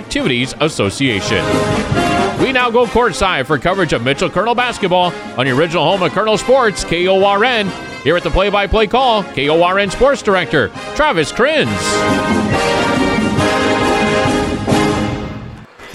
Activities Association. We now go courtside for coverage of Mitchell Kernel basketball on the original home of Kernel Sports, KORN. Here at the play by play call, KORN Sports Director, Travis Krins.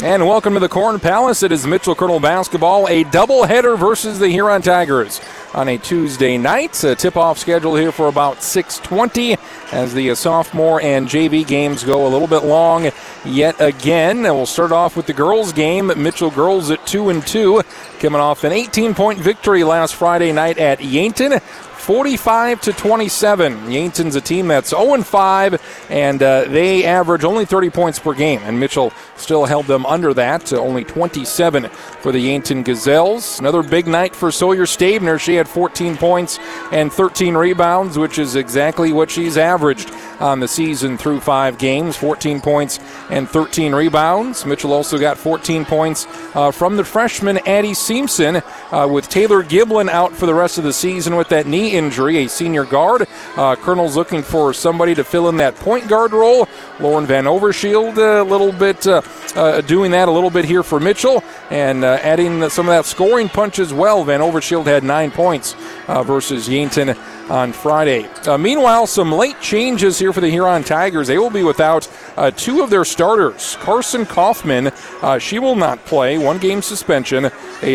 And welcome to the Corn Palace. It is Mitchell Kernel basketball, a doubleheader versus the Huron Tigers on a Tuesday night. A tip-off schedule here for about 6:20 as the uh, sophomore and JV games go a little bit long yet again. And we'll start off with the girls game. Mitchell girls at two and two, coming off an 18-point victory last Friday night at Yankton. 45 to 27. Yankton's a team that's 0 5, and uh, they average only 30 points per game. And Mitchell still held them under that to only 27 for the Yankton Gazelles. Another big night for Sawyer Stabner. She had 14 points and 13 rebounds, which is exactly what she's averaged on the season through five games 14 points and 13 rebounds. Mitchell also got 14 points uh, from the freshman Addie Simpson, uh, with Taylor Giblin out for the rest of the season with that knee injury, a senior guard. Uh, Kernel's looking for somebody to fill in that point guard role. Lauren Van Overshield a little bit uh, uh, doing that a little bit here for Mitchell and uh, adding some of that scoring punch as well. Van Overshield had nine points versus Yankton on Friday. Uh, meanwhile, some late changes here for the Huron Tigers. They will be without uh, two of their starters. Carson Kaufman, uh, she will not play, one game suspension, a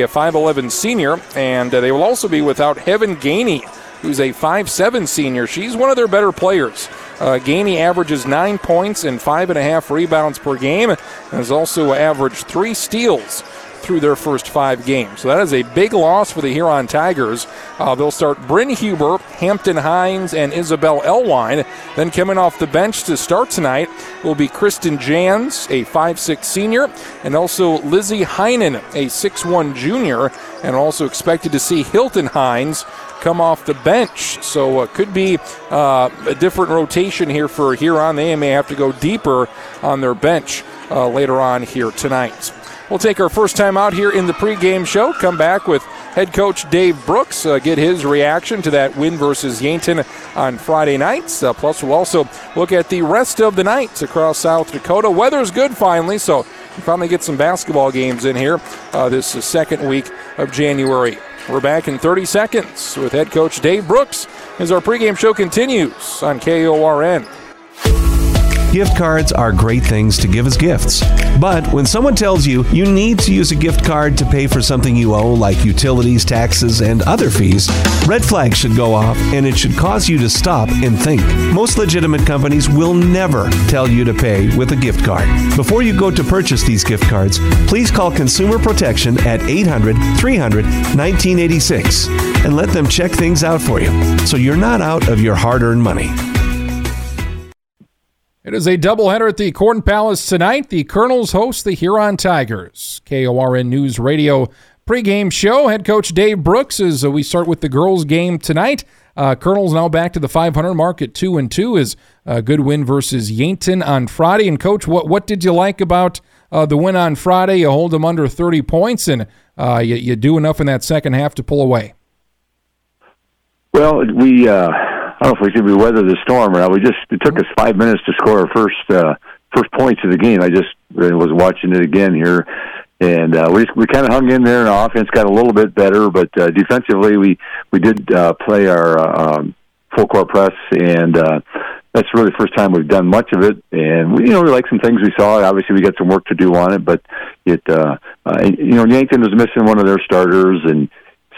5'11 senior, and they will also be without Heaven Gainey, who's a 5'7 senior. She's one of their better players. Uh, Gainey averages nine points and five and a half rebounds per game, and has also averaged three steals through their first five games. So that is a big loss for the Huron Tigers. Uh, they'll start Bryn Huber, Hampton Hines, and Isabel Elwine. Then coming off the bench to start tonight will be Kristen Jans, a 5'6 senior, and also Lizzie Heinen, a 6'1 junior, and also expected to see Hilton Hines come off the bench. So it uh, could be uh, a different rotation here for Huron. They may have to go deeper on their bench uh, later on here tonight. We'll take our first time out here in the pregame show. Come back with head coach Dave Brooks, uh, get his reaction to that win versus Yankton on Friday nights. Uh, plus, we'll also look at the rest of the nights across South Dakota. Weather's good finally, so we finally get some basketball games in here uh, this second week of January. We're back in 30 seconds with head coach Dave Brooks as our pregame show continues on KORN. Gift cards are great things to give as gifts. But when someone tells you you need to use a gift card to pay for something you owe, like utilities, taxes, and other fees, red flags should go off and it should cause you to stop and think. Most legitimate companies will never tell you to pay with a gift card. Before you go to purchase these gift cards, please call Consumer Protection at 800 300 1986 and let them check things out for you so you're not out of your hard earned money. It is a doubleheader at the Corn Palace tonight. The Kernels host the Huron Tigers. KORN News Radio pregame show. Head coach Dave Brooks as uh, we start with the girls game tonight. Uh, Kernels now back to the 500 mark at two and two is a good win versus Yankton on Friday. And coach, what what did you like about uh, the win on Friday? You hold them under 30 points, and uh, you, you do enough in that second half to pull away. Well, we uh, I don't know if we we weather the storm or not. We just it took us five minutes to score our first uh, first points of the game. I just was watching it again here, and uh, we we kind of hung in there, and our offense got a little bit better, but uh, defensively we we did uh, play our uh, um, full court press, and uh, that's really the first time we've done much of it. And we, you know, we like some things we saw. Obviously, we got some work to do on it, but it, uh, uh, you know, Yankton was missing one of their starters, and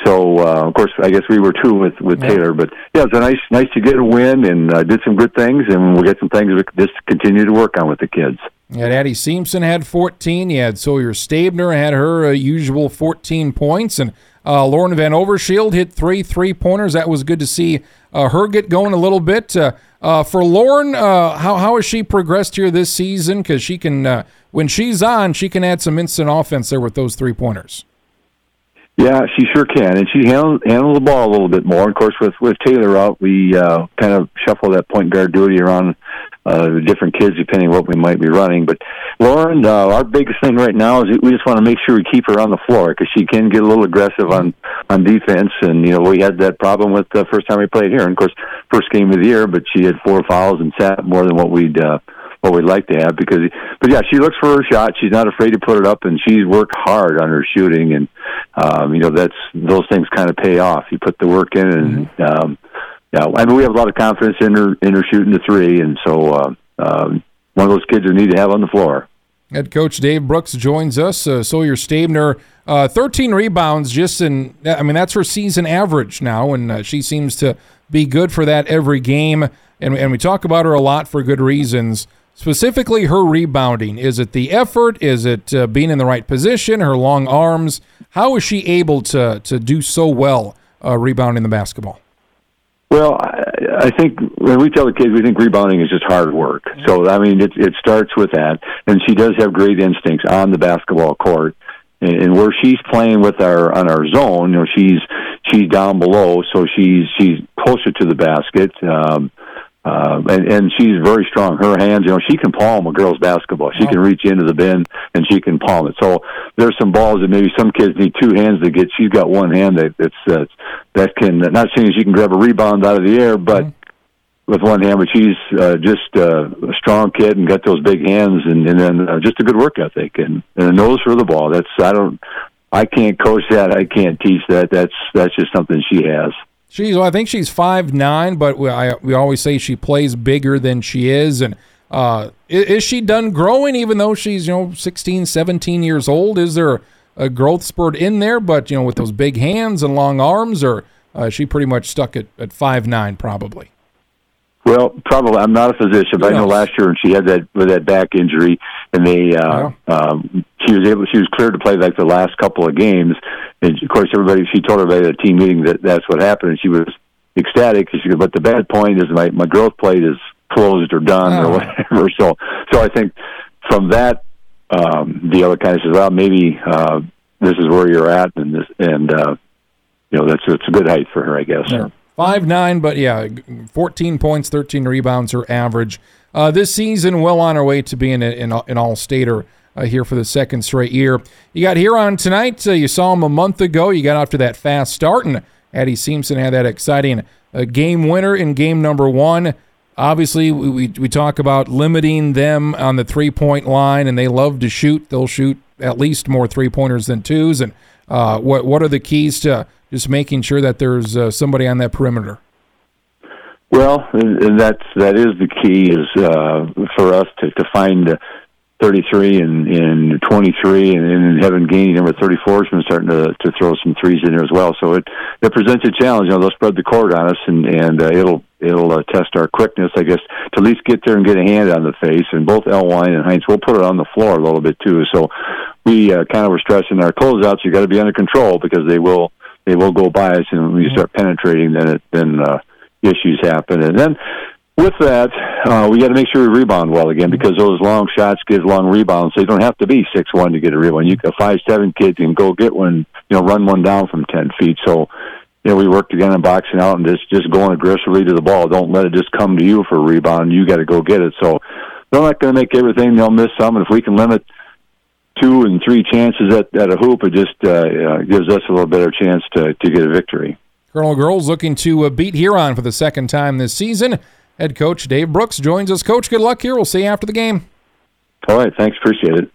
so uh, of course, I guess we were too with with yeah. Taylor. But yeah, it was a nice nice to get a win and uh, did some good things, and we'll get some things we just continue to work on with the kids. Yeah, Addie Simpson had 14. You had Sawyer Stabner had her uh, usual 14 points, and uh, Lauren Van Overshield hit three three pointers. That was good to see uh, her get going a little bit. Uh, uh, for Lauren, uh, how how has she progressed here this season? Because she can, when she's on, she can add some instant offense there with those three pointers. Yeah, she sure can, and she handled handled the ball a little bit more. Of course, with with Taylor out, we uh, kind of shuffle that point guard duty around uh, the different kids depending what we might be running. But Lauren, uh, our biggest thing right now is we just want to make sure we keep her on the floor because she can get a little aggressive on on defense, and you know we had that problem with the first time we played here. And of course, first game of the year, but she had four fouls and sat more than what we'd uh, what we'd like to have because. But yeah, she looks for her shot. She's not afraid to put it up, and she's worked hard on her shooting, and um, you know that's those things kind of pay off. You put the work in, and mm-hmm. um, yeah, I mean we have a lot of confidence in her in her shooting the three, and so uh, um, one of those kids we need to have on the floor. Head coach Dave Brooks joins us. Uh, Sawyer Stabner, uh, 13 rebounds, just in, I mean, that's her season average now, and uh, she seems to be good for that every game. And, and we talk about her a lot for good reasons. Specifically, her rebounding. Is it the effort? Is it uh, being in the right position? Her long arms? How is she able to, to do so well uh, rebounding the basketball? Well, I, I think when we tell the kids, we think rebounding is just hard work. So I mean, it it starts with that, and she does have great instincts on the basketball court. And, and where she's playing with our on our zone, you know, she's she's down below, so she's she's closer to the basket. Um, uh, and, and she's very strong. Her hands, you know, she can palm a girl's basketball. She can reach into the bin and she can palm it. So there's some balls that maybe some kids need two hands to get. She's got one hand that that's uh, that can not saying she can grab a rebound out of the air, but mm-hmm. with one hand. But she's uh, just uh, a strong kid and got those big hands, and, and then uh, just a good work ethic and, and a nose for the ball. That's I don't. I can't coach that. I can't teach that. That's that's just something she has. She's, well, I think she's five nine, but we, I, we always say she plays bigger than she is. And uh, is, is, she done growing, even though she's you know 16, 17 years old? Is there a growth spurt in there? But you know, with those big hands and long arms, or uh, she pretty much stuck at at five nine, probably. Well, probably. I'm not a physician, but I know last year when she had that with that back injury, and they uh, yeah. um, she was able she was cleared to play like the last couple of games, and of course everybody she told everybody at a team meeting that that's what happened, and she was ecstatic. She goes, but the bad point is my my growth plate is closed or done oh. or whatever. So so I think from that um, the other kind of says, well, maybe uh, this is where you're at, and this and uh, you know that's it's a good height for her, I guess. Yeah. Five nine, but yeah, 14 points, 13 rebounds, her average. Uh, this season, well on her way to being an, an all stater uh, here for the second straight year. You got Huron tonight. Uh, you saw him a month ago. You got off to that fast start, and Addie Simpson had that exciting uh, game winner in game number one. Obviously, we, we, we talk about limiting them on the three point line, and they love to shoot. They'll shoot at least more three pointers than twos. And uh, what what are the keys to just making sure that there's uh, somebody on that perimeter. Well, and that's that is the key is uh, for us to to find. Uh, 33 and, and 23, and then Heaven Gainey number 34 has been starting to, to throw some threes in there as well. So it, it presents a challenge. You know, they'll spread the court on us, and and uh, it'll it'll uh, test our quickness, I guess, to at least get there and get a hand on the face. And both Elwine and Hines will put it on the floor a little bit too. So we uh, kind of were stressing our closeouts. You got to be under control because they will they will go by us, and when you start penetrating, then it then uh, issues happen. And then with that, uh, we got to make sure we rebound well again because those long shots give long rebounds. They don't have to be six one to get a rebound. You a five seven kid can go get one, you know, run one down from ten feet. So, you know, we worked again on boxing out and just just going aggressively to the ball. Don't let it just come to you for a rebound. You got to go get it. So, they're not going to make everything. They'll miss some, and if we can limit two and three chances at, at a hoop, it just uh, uh, gives us a little better chance to, to get a victory. Kernel Girls looking to uh, beat Huron for the second time this season. Head coach Dave Brooks joins us. Coach, good luck here. We'll see you after the game. All right. Thanks. Appreciate it.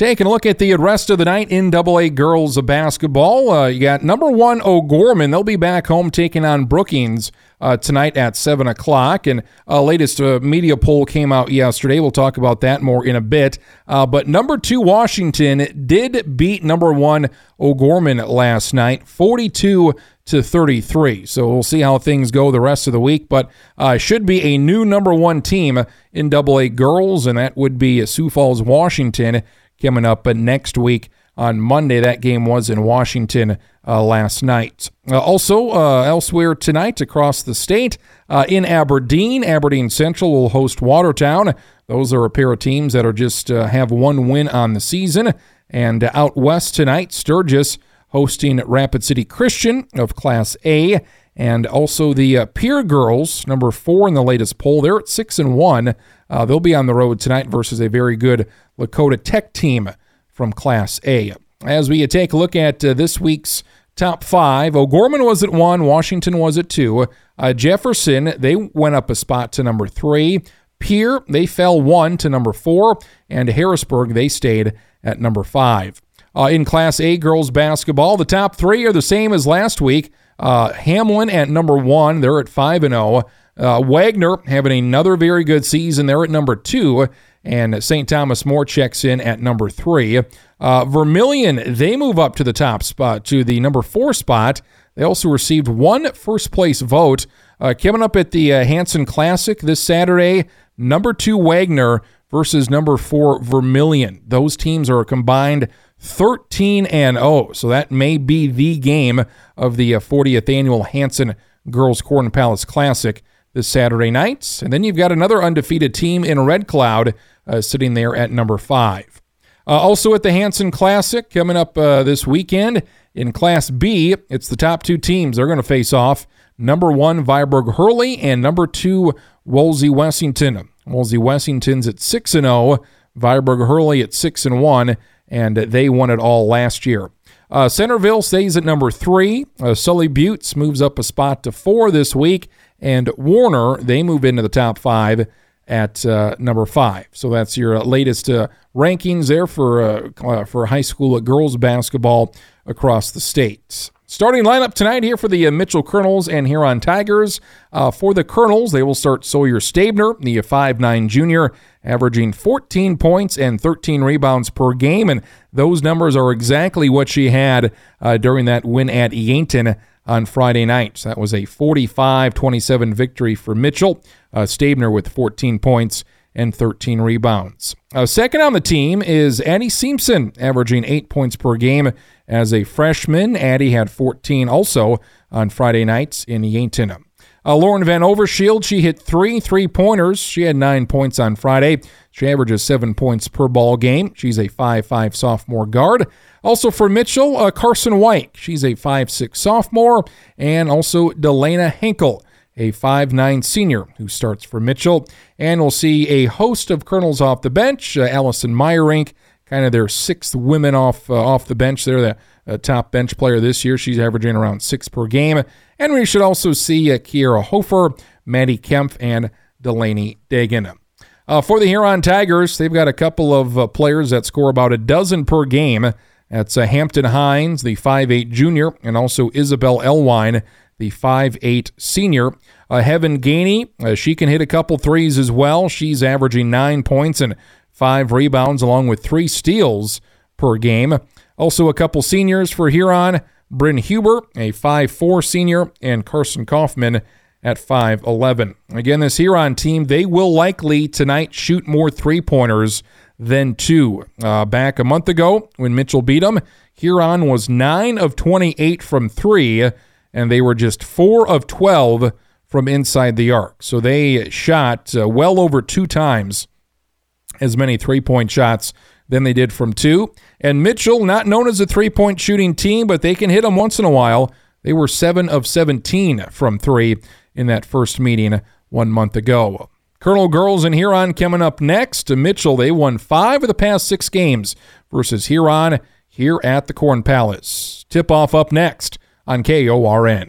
Taking a look at the rest of the night in AA girls basketball. Uh, you got number one O'Gorman. They'll be back home taking on Brookings uh, tonight at 7 o'clock. And uh, latest uh, media poll came out yesterday. We'll talk about that more in a bit. Uh, but number two Washington did beat number one O'Gorman last night, 42 to 33. So we'll see how things go the rest of the week. But uh, should be a new number one team in AA girls, and that would be Sioux Falls, Washington coming up but next week on Monday. That game was in Washington uh, last night. Uh, also, uh, elsewhere tonight across the state, uh, in Aberdeen, Aberdeen Central will host Watertown. Those are a pair of teams that are just uh, have one win on the season. And out west tonight, Sturgis hosting Rapid City Christian of Class A. And also the uh, Pierre Girls, number four in the latest poll. They're at six and one. They'll be on the road tonight versus a very good Lakota Tech team from Class A. As we take a look at uh, this week's top five, O'Gorman was at one, Washington was at two. Uh, Jefferson, they went up a spot to number three. Pierre, they fell one to number four, and Harrisburg, they stayed at number five. Uh, in Class A girls basketball, the top three are the same as last week. Uh, Hamlin at number one, they're at 5 and 0. Uh, Wagner having another very good season, they're at number two. And St. Thomas More checks in at number three. Uh, Vermillion, they move up to the top spot, to the number four spot. They also received one first place vote. Uh, coming up at the uh, Hanson Classic this Saturday, number two Wagner versus number four Vermillion. Those teams are combined 13 and 0. So that may be the game of the 40th uh, annual Hanson Girls Corn Palace Classic this Saturday night. And then you've got another undefeated team in Red Cloud uh, sitting there at number five. Uh, also at the Hanson Classic coming up uh, this weekend in Class B, it's the top two teams. They're going to face off number one Viborg Hurley and number two Wolsey Wessington. Wolsey Wessington's at 6 and 0, Viborg Hurley at 6 and 1 and they won it all last year. Uh, Centerville stays at number three. Uh, Sully Buttes moves up a spot to four this week, and Warner they move into the top five at uh, number five. So that's your latest uh, rankings there for uh, uh, for high school girls basketball across the states. Starting lineup tonight here for the uh, Mitchell Kernels and Huron Tigers. Uh, for the Kernels, they will start Sawyer Stabner, the 5'9 junior, averaging 14 points and 13 rebounds per game. And those numbers are exactly what she had during that win at Yankton on Friday night. So that was a 45 27 victory for Mitchell. Uh, Stabner with 14 points and 13 rebounds. Uh, second on the team is Addie Simpson, averaging eight points per game as a freshman. Addie had 14 also on Friday nights in Yankton. Uh, Lauren Van Overshield, she hit three three pointers. She had nine points on Friday. She averages seven points per ball game. She's a 5'5 sophomore guard. Also for Mitchell, uh, Carson White. She's a 5'6 sophomore. And also Delana Henkel a 5'9 senior who starts for Mitchell. And we'll see a host of Kernels off the bench. Uh, Allison Meyerink, kind of their sixth women off uh, off the bench. They're the uh, top bench player this year. She's averaging around six per game. And we should also see uh, Kiera Hofer, Maddie Kempf, and Delaney Dagan. Uh, for the Huron Tigers, they've got a couple of uh, players that score about a dozen per game. That's uh, Hampton Hines, the 5'8 junior, and also Isabel Elwine, the 5'8 senior. Uh, Heaven Gainey, uh, she can hit a couple threes as well. She's averaging nine points and five rebounds, along with three steals per game. Also, a couple seniors for Huron Bryn Huber, a 5'4 senior, and Carson Kaufman at 5'11. Again, this Huron team, they will likely tonight shoot more three pointers than two. Uh, back a month ago when Mitchell beat them, Huron was 9 of 28 from three and they were just 4 of 12 from inside the arc. So they shot uh, well over two times as many three point shots than they did from two. And Mitchell, not known as a three point shooting team, but they can hit them once in a while. They were 7 of 17 from three in that first meeting one month ago. Kernel Girls and Huron coming up next. Mitchell, they won five of the past six games versus Huron here at the Corn Palace. Tip off up next on KORN.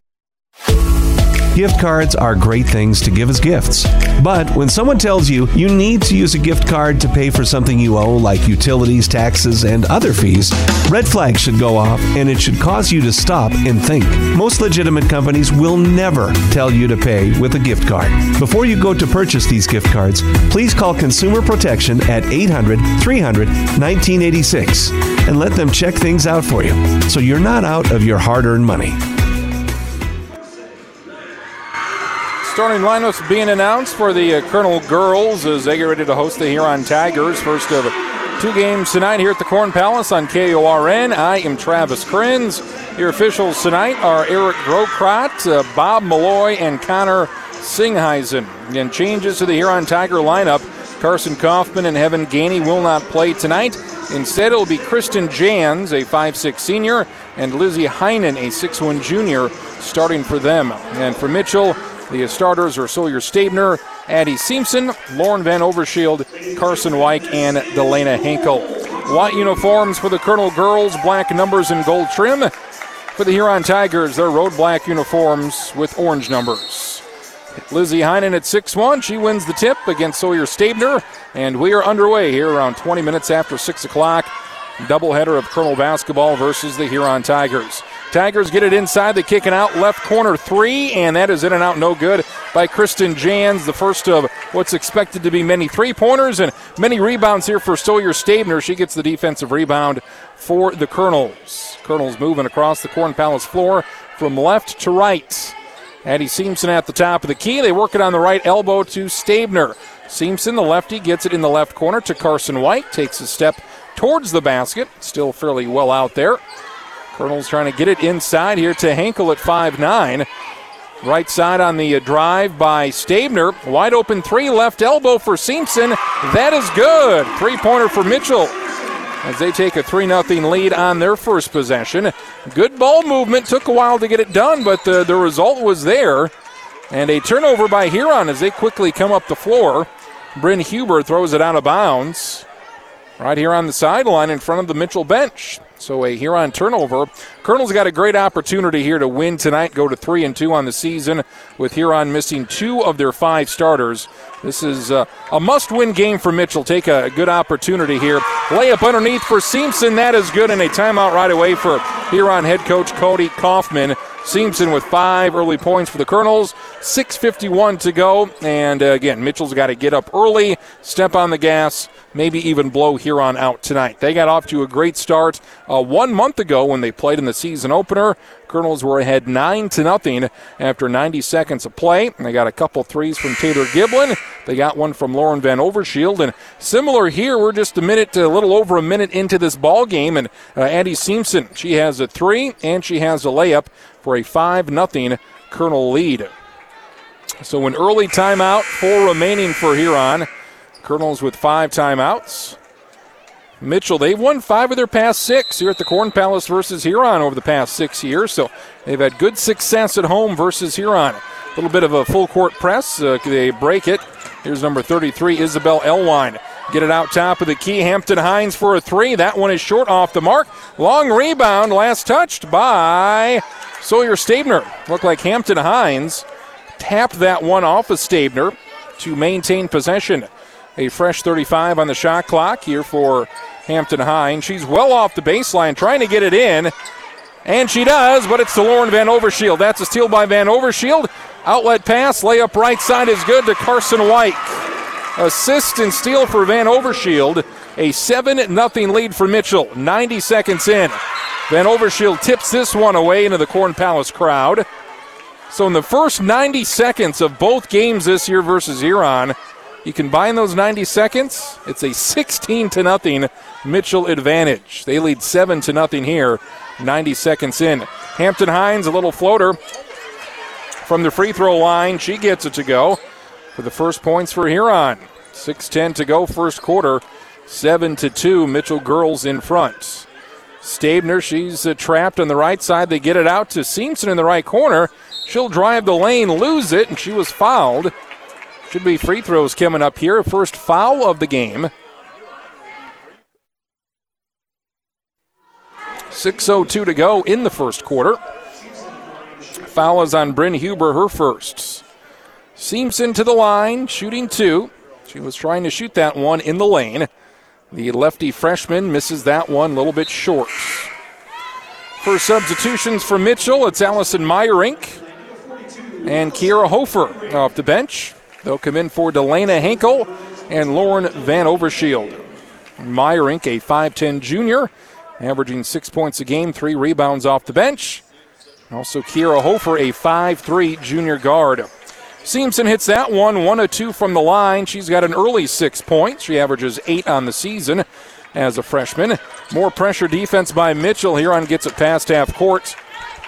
Gift cards are great things to give as gifts. But when someone tells you you need to use a gift card to pay for something you owe, like utilities, taxes, and other fees, red flags should go off and it should cause you to stop and think. Most legitimate companies will never tell you to pay with a gift card. Before you go to purchase these gift cards, please call Consumer Protection at 800 300 1986 and let them check things out for you so you're not out of your hard earned money. Starting lineups being announced for the uh, Kernel girls as they get ready to host the Huron Tigers. First of two games tonight here at the Corn Palace on KORN. I am Travis Krenz. Your officials tonight are Eric Grokraut, uh, Bob Malloy, and Connor Singheisen. And changes to the Huron Tiger lineup. Carson Kaufman and Heaven Gainey will not play tonight. Instead, it will be Kristen Jans, a 5'6 senior, and Lizzie Heinen, a 6'1 junior, starting for them. And for Mitchell, the starters are Sawyer Stabner, Addie Simpson, Lauren Van Overshield, Carson White, and Delana Henkel. White uniforms for the Kernel girls, black numbers and gold trim. For the Huron Tigers, their road black uniforms with orange numbers. Lizzie Heinen at 6 1. She wins the tip against Sawyer Stabner. And we are underway here around 20 minutes after 6 o'clock. Doubleheader of Kernel basketball versus the Huron Tigers. Tigers get it inside the kick and out left corner three, and that is in and out no good by Kristen Jans. The first of what's expected to be many three pointers and many rebounds here for Sawyer Stabner. She gets the defensive rebound for the Kernels. Kernels moving across the Corn Palace floor from left to right. Addie Simpson at the top of the key. They work it on the right elbow to Stabner. Simpson, the lefty, gets it in the left corner to Carson White. Takes a step towards the basket. Still fairly well out there. Kernels trying to get it inside here to Henkel at 5'9. Right side on the drive by Stabner. Wide open three, left elbow for Simpson. That is good. Three pointer for Mitchell as they take a 3 0 lead on their first possession. Good ball movement. Took a while to get it done, but the, the result was there. And a turnover by Huron as they quickly come up the floor. Bryn Huber throws it out of bounds right here on the sideline in front of the Mitchell bench. So a Huron turnover. Kernel's got a great opportunity here to win tonight, go to three and two on the season, with Huron missing two of their five starters. This is uh, a must-win game for Mitchell. Take a good opportunity here. Layup underneath for Simpson. That is good, and a timeout right away for Huron head coach Cody Kaufman. Simpson with five early points for the Kernels. 6.51 to go. And uh, again, Mitchell's got to get up early, step on the gas, maybe even blow Huron out tonight. They got off to a great start uh, one month ago when they played in the season opener. Kernels were ahead 9 to nothing after 90 seconds of play. They got a couple threes from Taylor Giblin. They got one from Lauren Van Overshield. And similar here, we're just a minute, to a little over a minute into this ball game. And uh, Addie Simpson, she has a three and she has a layup for a 5 0 Kernel lead. So an early timeout, four remaining for Huron. Kernels with five timeouts. Mitchell, they've won five of their past six here at the Corn Palace versus Huron over the past six years, so they've had good success at home versus Huron. A little bit of a full court press. Uh, they break it. Here's number 33, Isabel Elwine. Get it out top of the key. Hampton Hines for a three. That one is short off the mark. Long rebound, last touched by Sawyer Stabner. Looked like Hampton Hines tapped that one off of Stabner to maintain possession. A fresh 35 on the shot clock here for Hampton Hines. She's well off the baseline, trying to get it in. And she does, but it's to Lauren Van Overshield. That's a steal by Van Overshield. Outlet pass, layup right side is good to Carson White. Assist and steal for Van Overshield. A 7 0 lead for Mitchell. 90 seconds in. Van Overshield tips this one away into the Corn Palace crowd. So in the first 90 seconds of both games this year versus Huron, you combine those 90 seconds, it's a 16 to nothing Mitchell advantage. They lead 7 to nothing here, 90 seconds in. Hampton Hines, a little floater from the free throw line. She gets it to go for the first points for Huron. 6:10 to go, first quarter. 7 to 2, Mitchell girls in front. Stabner, she's uh, trapped on the right side. They get it out to Simpson in the right corner. She'll drive the lane, lose it, and she was fouled. Should be free throws coming up here. First foul of the game. 6.02 to go in the first quarter. Foul is on Bryn Huber, her first. Simpson to the line, shooting two. She was trying to shoot that one in the lane. The lefty freshman misses that one a little bit short. For substitutions for Mitchell, it's Allison Meyerink and Kiera Hofer off the bench. They'll come in for Delana Henkel and Lauren Van Overshield. Meyerink, a 5'10 junior, averaging six points a game, three rebounds off the bench. Also, Kiera Hofer, a 5'3 junior guard. Simpson hits that one, one of two from the line. She's got an early six points. She averages eight on the season as a freshman. More pressure defense by Mitchell. Huron gets it past half court.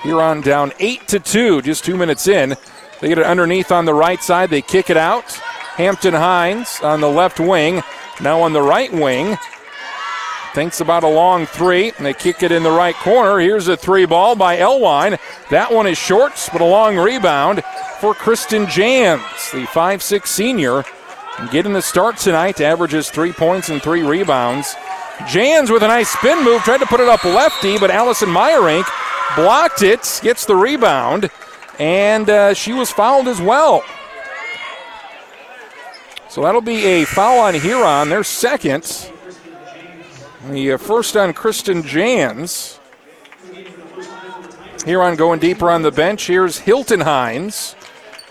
Huron down eight to two, just two minutes in. They get it underneath on the right side. They kick it out. Hampton Hines on the left wing. Now on the right wing. Thinks about a long three, and they kick it in the right corner. Here's a three ball by Elwine. That one is short, but a long rebound for Kristen Jans, the 5'6 senior. Getting the start tonight, averages three points and three rebounds. Jans with a nice spin move, tried to put it up lefty, but Allison Meyerink blocked it, gets the rebound, and uh, she was fouled as well. So that'll be a foul on Huron, their second. The uh, first on Kristen Jans. Huron going deeper on the bench. Here's Hilton Hines.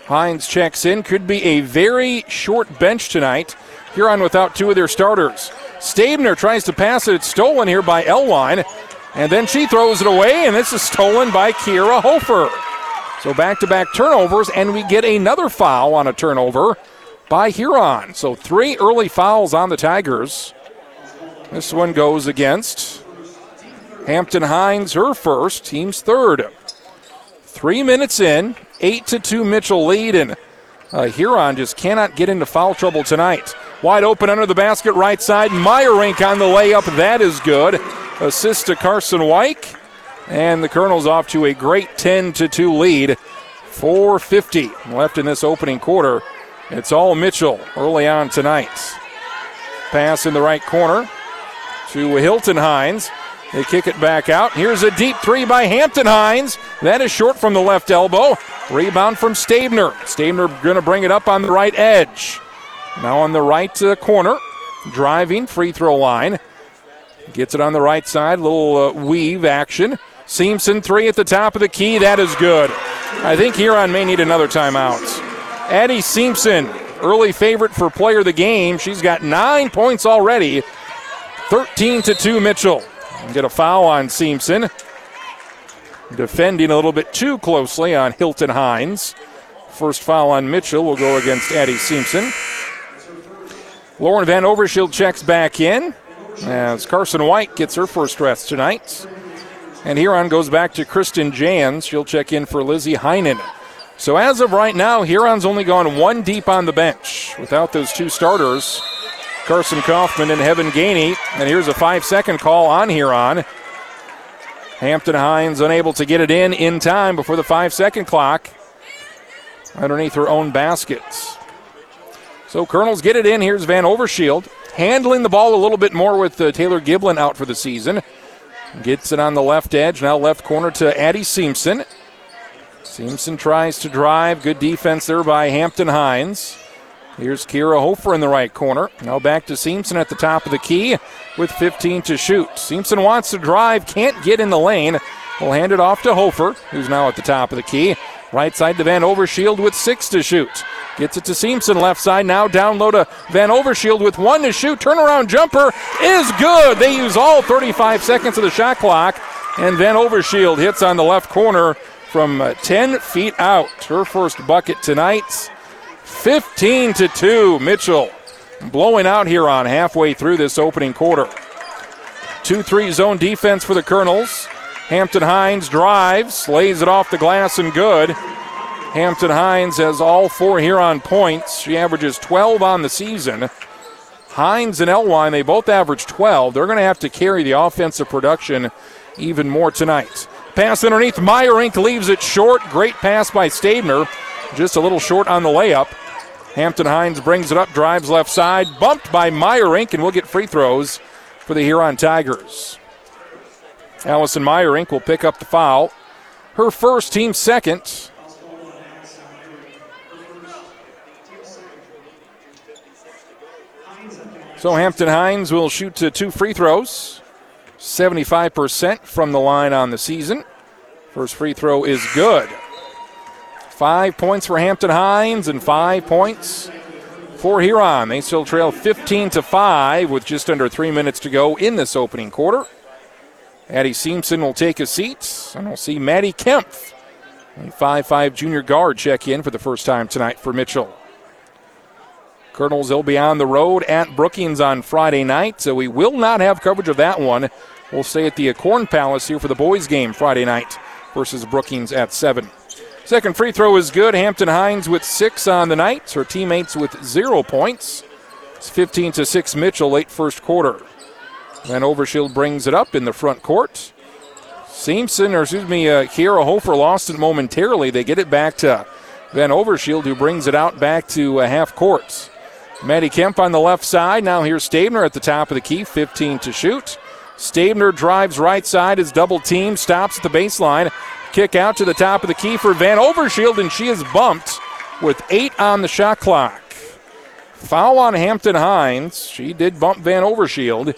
Hines checks in. Could be a very short bench tonight. Huron without two of their starters. Stabner tries to pass it. It's stolen here by Elwine. And then she throws it away, and this is stolen by Kiera Hofer. So back to back turnovers, and we get another foul on a turnover by Huron. So three early fouls on the Tigers. This one goes against Hampton Hines, her first, team's third. Three minutes in, 8 to 2 Mitchell lead, and uh, Huron just cannot get into foul trouble tonight. Wide open under the basket, right side. Meyerink on the layup. That is good. Assist to Carson White. And the Kernels off to a great 10 to 2 lead. 4.50 left in this opening quarter. It's all Mitchell early on tonight. Pass in the right corner to Hilton Hines. They kick it back out. Here's a deep three by Hampton Hines. That is short from the left elbow. Rebound from Stabner. Stabner going to bring it up on the right edge. Now on the right uh, corner, driving free throw line. Gets it on the right side. Little uh, weave action. Simpson three at the top of the key. That is good. I think Huron may need another timeout. Addie Simpson, early favorite for player of the game. She's got nine points already. 13 to 2 Mitchell. Get a foul on Simpson. Defending a little bit too closely on Hilton Hines. First foul on Mitchell will go against Addie Simpson. Lauren Van Overshield checks back in as Carson White gets her first rest tonight. And Huron goes back to Kristen Jans. She'll check in for Lizzie Heinen. So as of right now, Huron's only gone one deep on the bench without those two starters. Carson Kaufman and Heaven Gainey. And here's a five second call on Huron. Hampton Hines unable to get it in in time before the five second clock underneath her own baskets. So Kernels get it in. Here's Van Overshield handling the ball a little bit more with uh, Taylor Giblin out for the season. Gets it on the left edge, now left corner to Addie Simpson. Simpson tries to drive. Good defense there by Hampton Hines. Here's Kiera Hofer in the right corner. Now back to Simpson at the top of the key with 15 to shoot. Simpson wants to drive, can't get in the lane. We'll hand it off to Hofer, who's now at the top of the key. Right side to Van Overshield with six to shoot. Gets it to Simpson left side. Now down low to Van Overshield with one to shoot. Turnaround jumper is good. They use all 35 seconds of the shot clock. And Van Overshield hits on the left corner from uh, 10 feet out. Her first bucket tonight. 15 to 2. Mitchell blowing out here on halfway through this opening quarter. 2 3 zone defense for the Kernels. Hampton Hines drives, lays it off the glass and good. Hampton Hines has all four here on points. She averages 12 on the season. Hines and Elwine, they both average 12. They're going to have to carry the offensive production even more tonight. Pass underneath. Meyerink leaves it short. Great pass by Stabner. Just a little short on the layup. Hampton Hines brings it up, drives left side, bumped by Meyerink, and we'll get free throws for the Huron Tigers. Allison Meyerink will pick up the foul. Her first, team second. So Hampton Hines will shoot to two free throws. 75% from the line on the season. First free throw is good. Five points for Hampton Hines and five points for Huron. They still trail 15 to 5 with just under three minutes to go in this opening quarter. Addie Simpson will take a seat, and we'll see Maddie Kemp, a 5'5 junior guard, check in for the first time tonight for Mitchell. Kernels will be on the road at Brookings on Friday night, so we will not have coverage of that one. We'll stay at the Corn Palace here for the boys' game Friday night versus Brookings at 7. Second free throw is good. Hampton Hines with six on the night. Her teammates with zero points. It's 15 to 6 Mitchell late first quarter. Van Overshield brings it up in the front court. Simpson, or excuse me, uh, Kiera Hofer lost it momentarily. They get it back to Van Overshield, who brings it out back to uh, half court. Maddie Kemp on the left side. Now here's Stabner at the top of the key, 15 to shoot. Stabner drives right side, is double team, stops at the baseline. Kick out to the top of the key for Van Overshield, and she is bumped with eight on the shot clock. Foul on Hampton Hines. She did bump Van Overshield.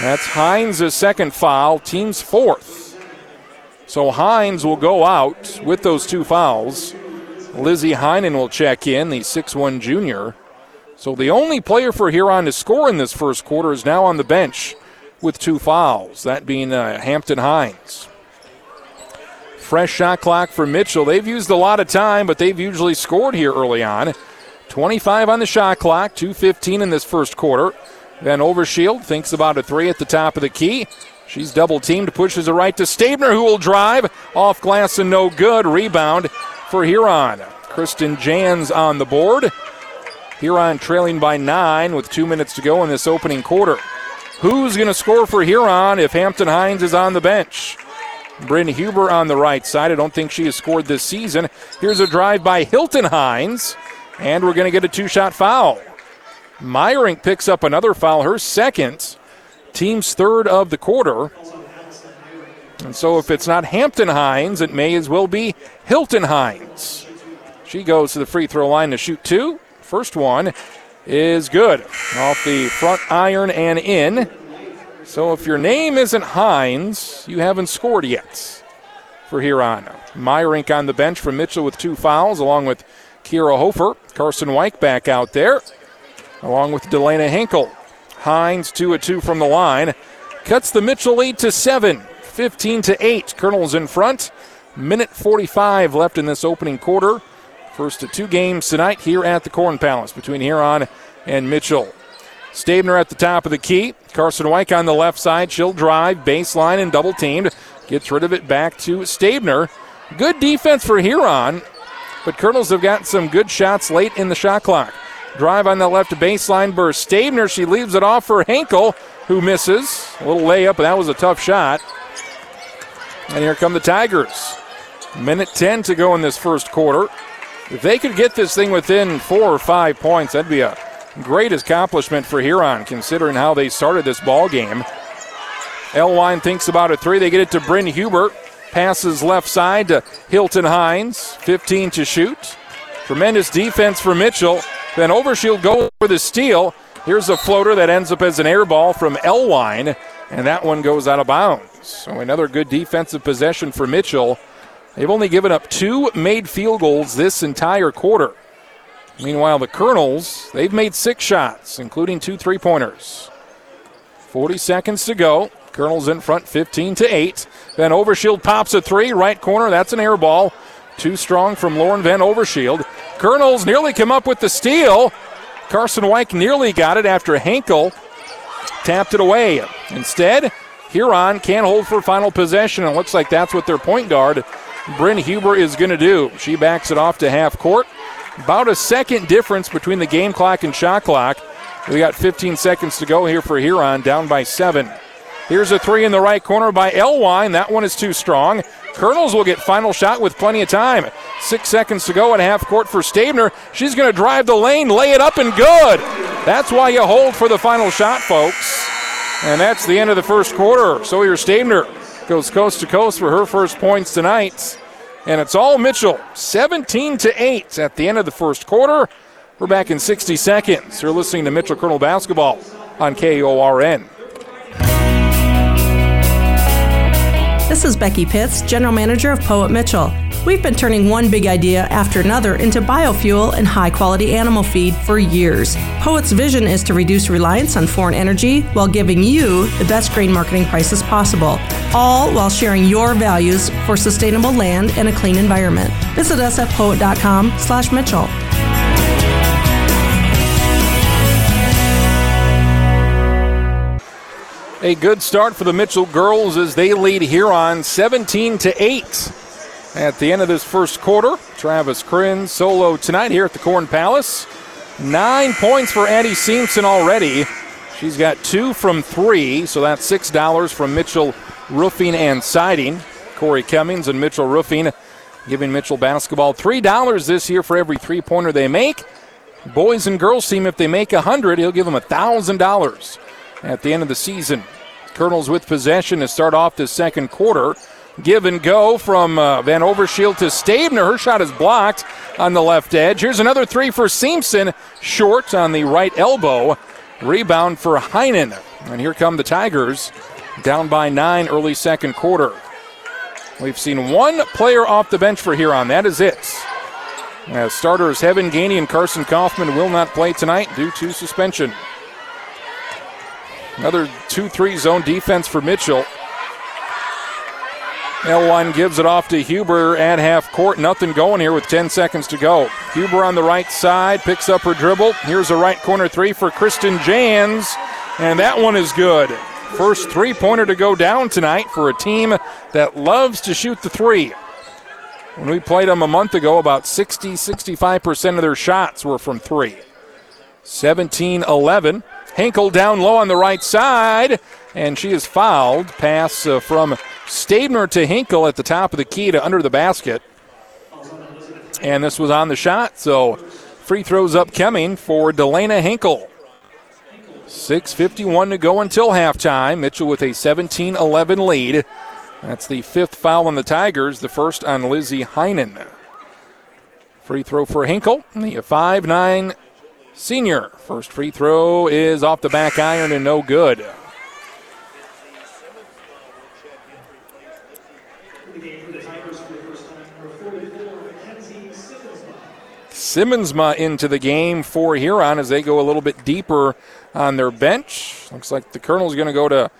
That's Hines' second foul, team's fourth. So Hines will go out with those two fouls. Lizzie Heinen will check in, the 6'1 junior. So the only player for Huron to score in this first quarter is now on the bench with two fouls, that being uh, Hampton Hines. Fresh shot clock for Mitchell. They've used a lot of time, but they've usually scored here early on. 25 on the shot clock, 2.15 in this first quarter. Van Overshield thinks about a three at the top of the key. She's double teamed, pushes it right to Stabner, who will drive off glass and no good. Rebound for Huron. Kristen Jans on the board. Huron trailing by nine with two minutes to go in this opening quarter. Who's going to score for Huron if Hampton Hines is on the bench? Bryn Huber on the right side. I don't think she has scored this season. Here's a drive by Hilton Hines, and we're going to get a two shot foul. Meyerink picks up another foul, her second, team's third of the quarter. And so if it's not Hampton Hines, it may as well be Hilton Hines. She goes to the free throw line to shoot two. First one is good. Off the front iron and in. So if your name isn't Hines, you haven't scored yet for Huron. Meyerink on the bench for Mitchell with two fouls, along with Kiera Hofer. Carson Weick back out there, along with Delana Henkel. Hines two a two from the line. Cuts the Mitchell lead to seven. 15 to 8. Kernels in front. Minute 45 left in this opening quarter. First of two games tonight here at the Corn Palace between Huron and Mitchell. Stabner at the top of the key. Carson Weick on the left side. She'll drive, baseline, and double teamed. Gets rid of it back to Stabner. Good defense for Huron, but Kernels have got some good shots late in the shot clock. Drive on the left baseline burst. Stabner, she leaves it off for Henkel, who misses. A little layup, but that was a tough shot. And here come the Tigers. Minute 10 to go in this first quarter. If they could get this thing within four or five points, that'd be a great accomplishment for Huron, considering how they started this ball game. Elwine thinks about a three. They get it to Bryn Huber. Passes left side to Hilton Hines. 15 to shoot. Tremendous defense for Mitchell. Van Overshield goes for the steal. Here's a floater that ends up as an air ball from Elwine, and that one goes out of bounds. So another good defensive possession for Mitchell. They've only given up two made field goals this entire quarter. Meanwhile, the Kernels, they've made six shots, including two three pointers. 40 seconds to go. Kernels in front 15 to 8. Van Overshield pops a three, right corner. That's an air ball. Too strong from Lauren Van Overshield. Kernels nearly come up with the steal. Carson Weick nearly got it after Henkel tapped it away. Instead, Huron can't hold for final possession. and looks like that's what their point guard, Bryn Huber, is going to do. She backs it off to half court. About a second difference between the game clock and shot clock. We got 15 seconds to go here for Huron, down by seven. Here's a three in the right corner by Elwine. That one is too strong. Kernels will get final shot with plenty of time. Six seconds to go at half court for Stabner. She's going to drive the lane, lay it up, and good. That's why you hold for the final shot, folks. And that's the end of the first quarter. Sawyer Stabner goes coast to coast for her first points tonight. And it's all Mitchell, 17 to 8 at the end of the first quarter. We're back in 60 seconds. You're listening to Mitchell Kernel Basketball on KORN. This is Becky Pitts, General Manager of Poet Mitchell. We've been turning one big idea after another into biofuel and high quality animal feed for years. Poet's vision is to reduce reliance on foreign energy while giving you the best grain marketing prices possible, all while sharing your values for sustainable land and a clean environment. Visit us at poet.com slash Mitchell. A good start for the Mitchell girls as they lead Huron 17 to 8 at the end of this first quarter. Travis Krin solo tonight here at the Corn Palace. Nine points for Addie Simpson already. She's got two from three, so that's six dollars from Mitchell Roofing and Siding. Corey Cummings and Mitchell Roofing giving Mitchell basketball three dollars this year for every three pointer they make. Boys and girls team, if they make a hundred, he'll give them a thousand dollars at the end of the season. Kernels with possession to start off the second quarter. give and go from uh, Van Overshield to Stabner. Her shot is blocked on the left edge. Here's another three for Simpson, short on the right elbow. Rebound for Heinen. And here come the Tigers, down by nine early second quarter. We've seen one player off the bench for Huron. That is it. As starters, Heaven Gainey and Carson Kaufman will not play tonight due to suspension. Another 2 3 zone defense for Mitchell. Elwine gives it off to Huber at half court. Nothing going here with 10 seconds to go. Huber on the right side picks up her dribble. Here's a right corner three for Kristen Jans, and that one is good. First three pointer to go down tonight for a team that loves to shoot the three. When we played them a month ago, about 60 65% of their shots were from three. 17 11. Henkel down low on the right side, and she is fouled. Pass uh, from Stabner to Henkel at the top of the key to under the basket. And this was on the shot, so free throws upcoming for Delana Henkel. 6.51 to go until halftime. Mitchell with a 17 11 lead. That's the fifth foul on the Tigers, the first on Lizzie Heinen. Free throw for Henkel, the 5 9 senior. First free throw is off the back iron and no good. Simmonsma into the game for Huron as they go a little bit deeper on their bench. Looks like the Kernel's going to go to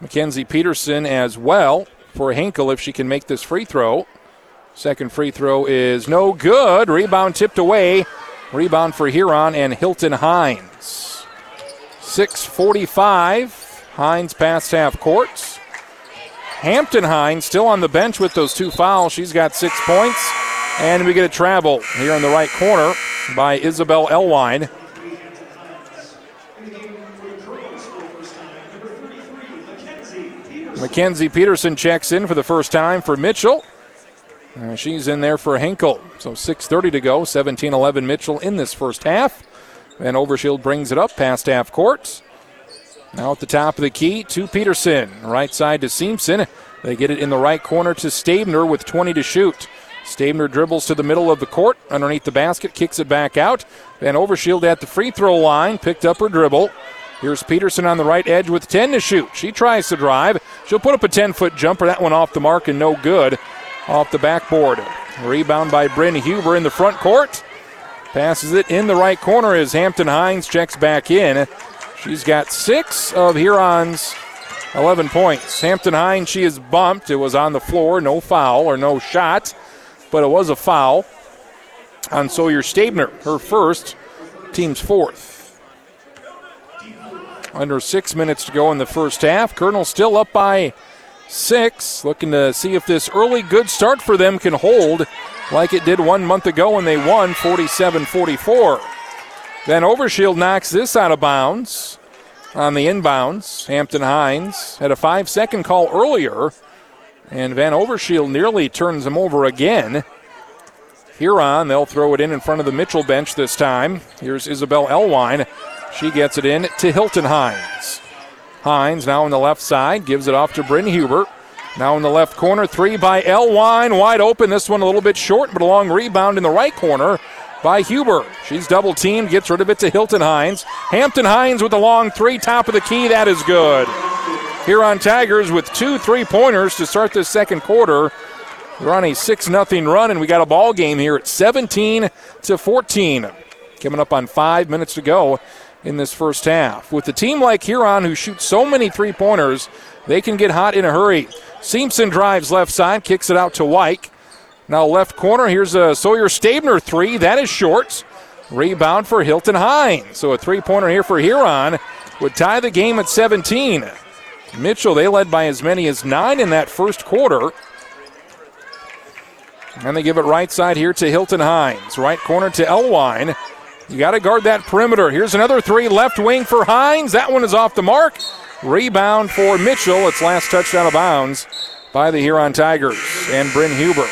Mackenzie Peterson as well for Henkel if she can make this free throw. Second free throw is no good. Rebound tipped away. Rebound for Huron and Hilton Hines. 6.45. Hines past half court. Hampton Hines still on the bench with those two fouls. She's got six points. And we get a travel here in the right corner by Isabel Elwine. Mackenzie Peterson checks in for the first time for Mitchell. Uh, she's in there for Henkel. So 6.30 to go. 17 11 Mitchell in this first half. Van Overshield brings it up past half court. Now at the top of the key to Peterson. Right side to Simpson. They get it in the right corner to Stabner with 20 to shoot. Stabner dribbles to the middle of the court, underneath the basket, kicks it back out. Van Overshield at the free throw line, picked up her dribble. Here's Peterson on the right edge with 10 to shoot. She tries to drive. She'll put up a 10 foot jumper. That one off the mark and no good. Off the backboard. Rebound by Bryn Huber in the front court. Passes it in the right corner as Hampton Hines checks back in. She's got six of Huron's 11 points. Hampton Hines, she is bumped. It was on the floor, no foul or no shot, but it was a foul on Sawyer Stabner, her first, team's fourth. Under six minutes to go in the first half. Kernel still up by six, looking to see if this early good start for them can hold like it did one month ago when they won 47 44. Van Overshield knocks this out of bounds on the inbounds. Hampton Hines had a five second call earlier, and Van Overshield nearly turns him over again. Huron, they'll throw it in in front of the Mitchell bench this time. Here's Isabel Elwine. She gets it in to Hilton Hines. Hines now on the left side, gives it off to Bryn Huber. Now in the left corner, three by Elwine, wide open. This one a little bit short, but a long rebound in the right corner by Huber. She's double teamed, gets rid of it to Hilton Hines. Hampton Hines with a long three, top of the key. That is good. Huron Tigers with two three pointers to start this second quarter. We're on a 6 0 run, and we got a ball game here at 17 to 14. Coming up on five minutes to go in this first half. With a team like Huron who shoots so many three pointers, they can get hot in a hurry. Simpson drives left side, kicks it out to White. Now left corner, here's a Sawyer Stabner three. That is short. Rebound for Hilton Hines. So a three pointer here for Huron would tie the game at 17. Mitchell, they led by as many as nine in that first quarter. And they give it right side here to Hilton Hines. Right corner to Elwine. You got to guard that perimeter. Here's another three left wing for Hines. That one is off the mark. Rebound for Mitchell. It's last touched out of bounds by the Huron Tigers and Bryn Huber.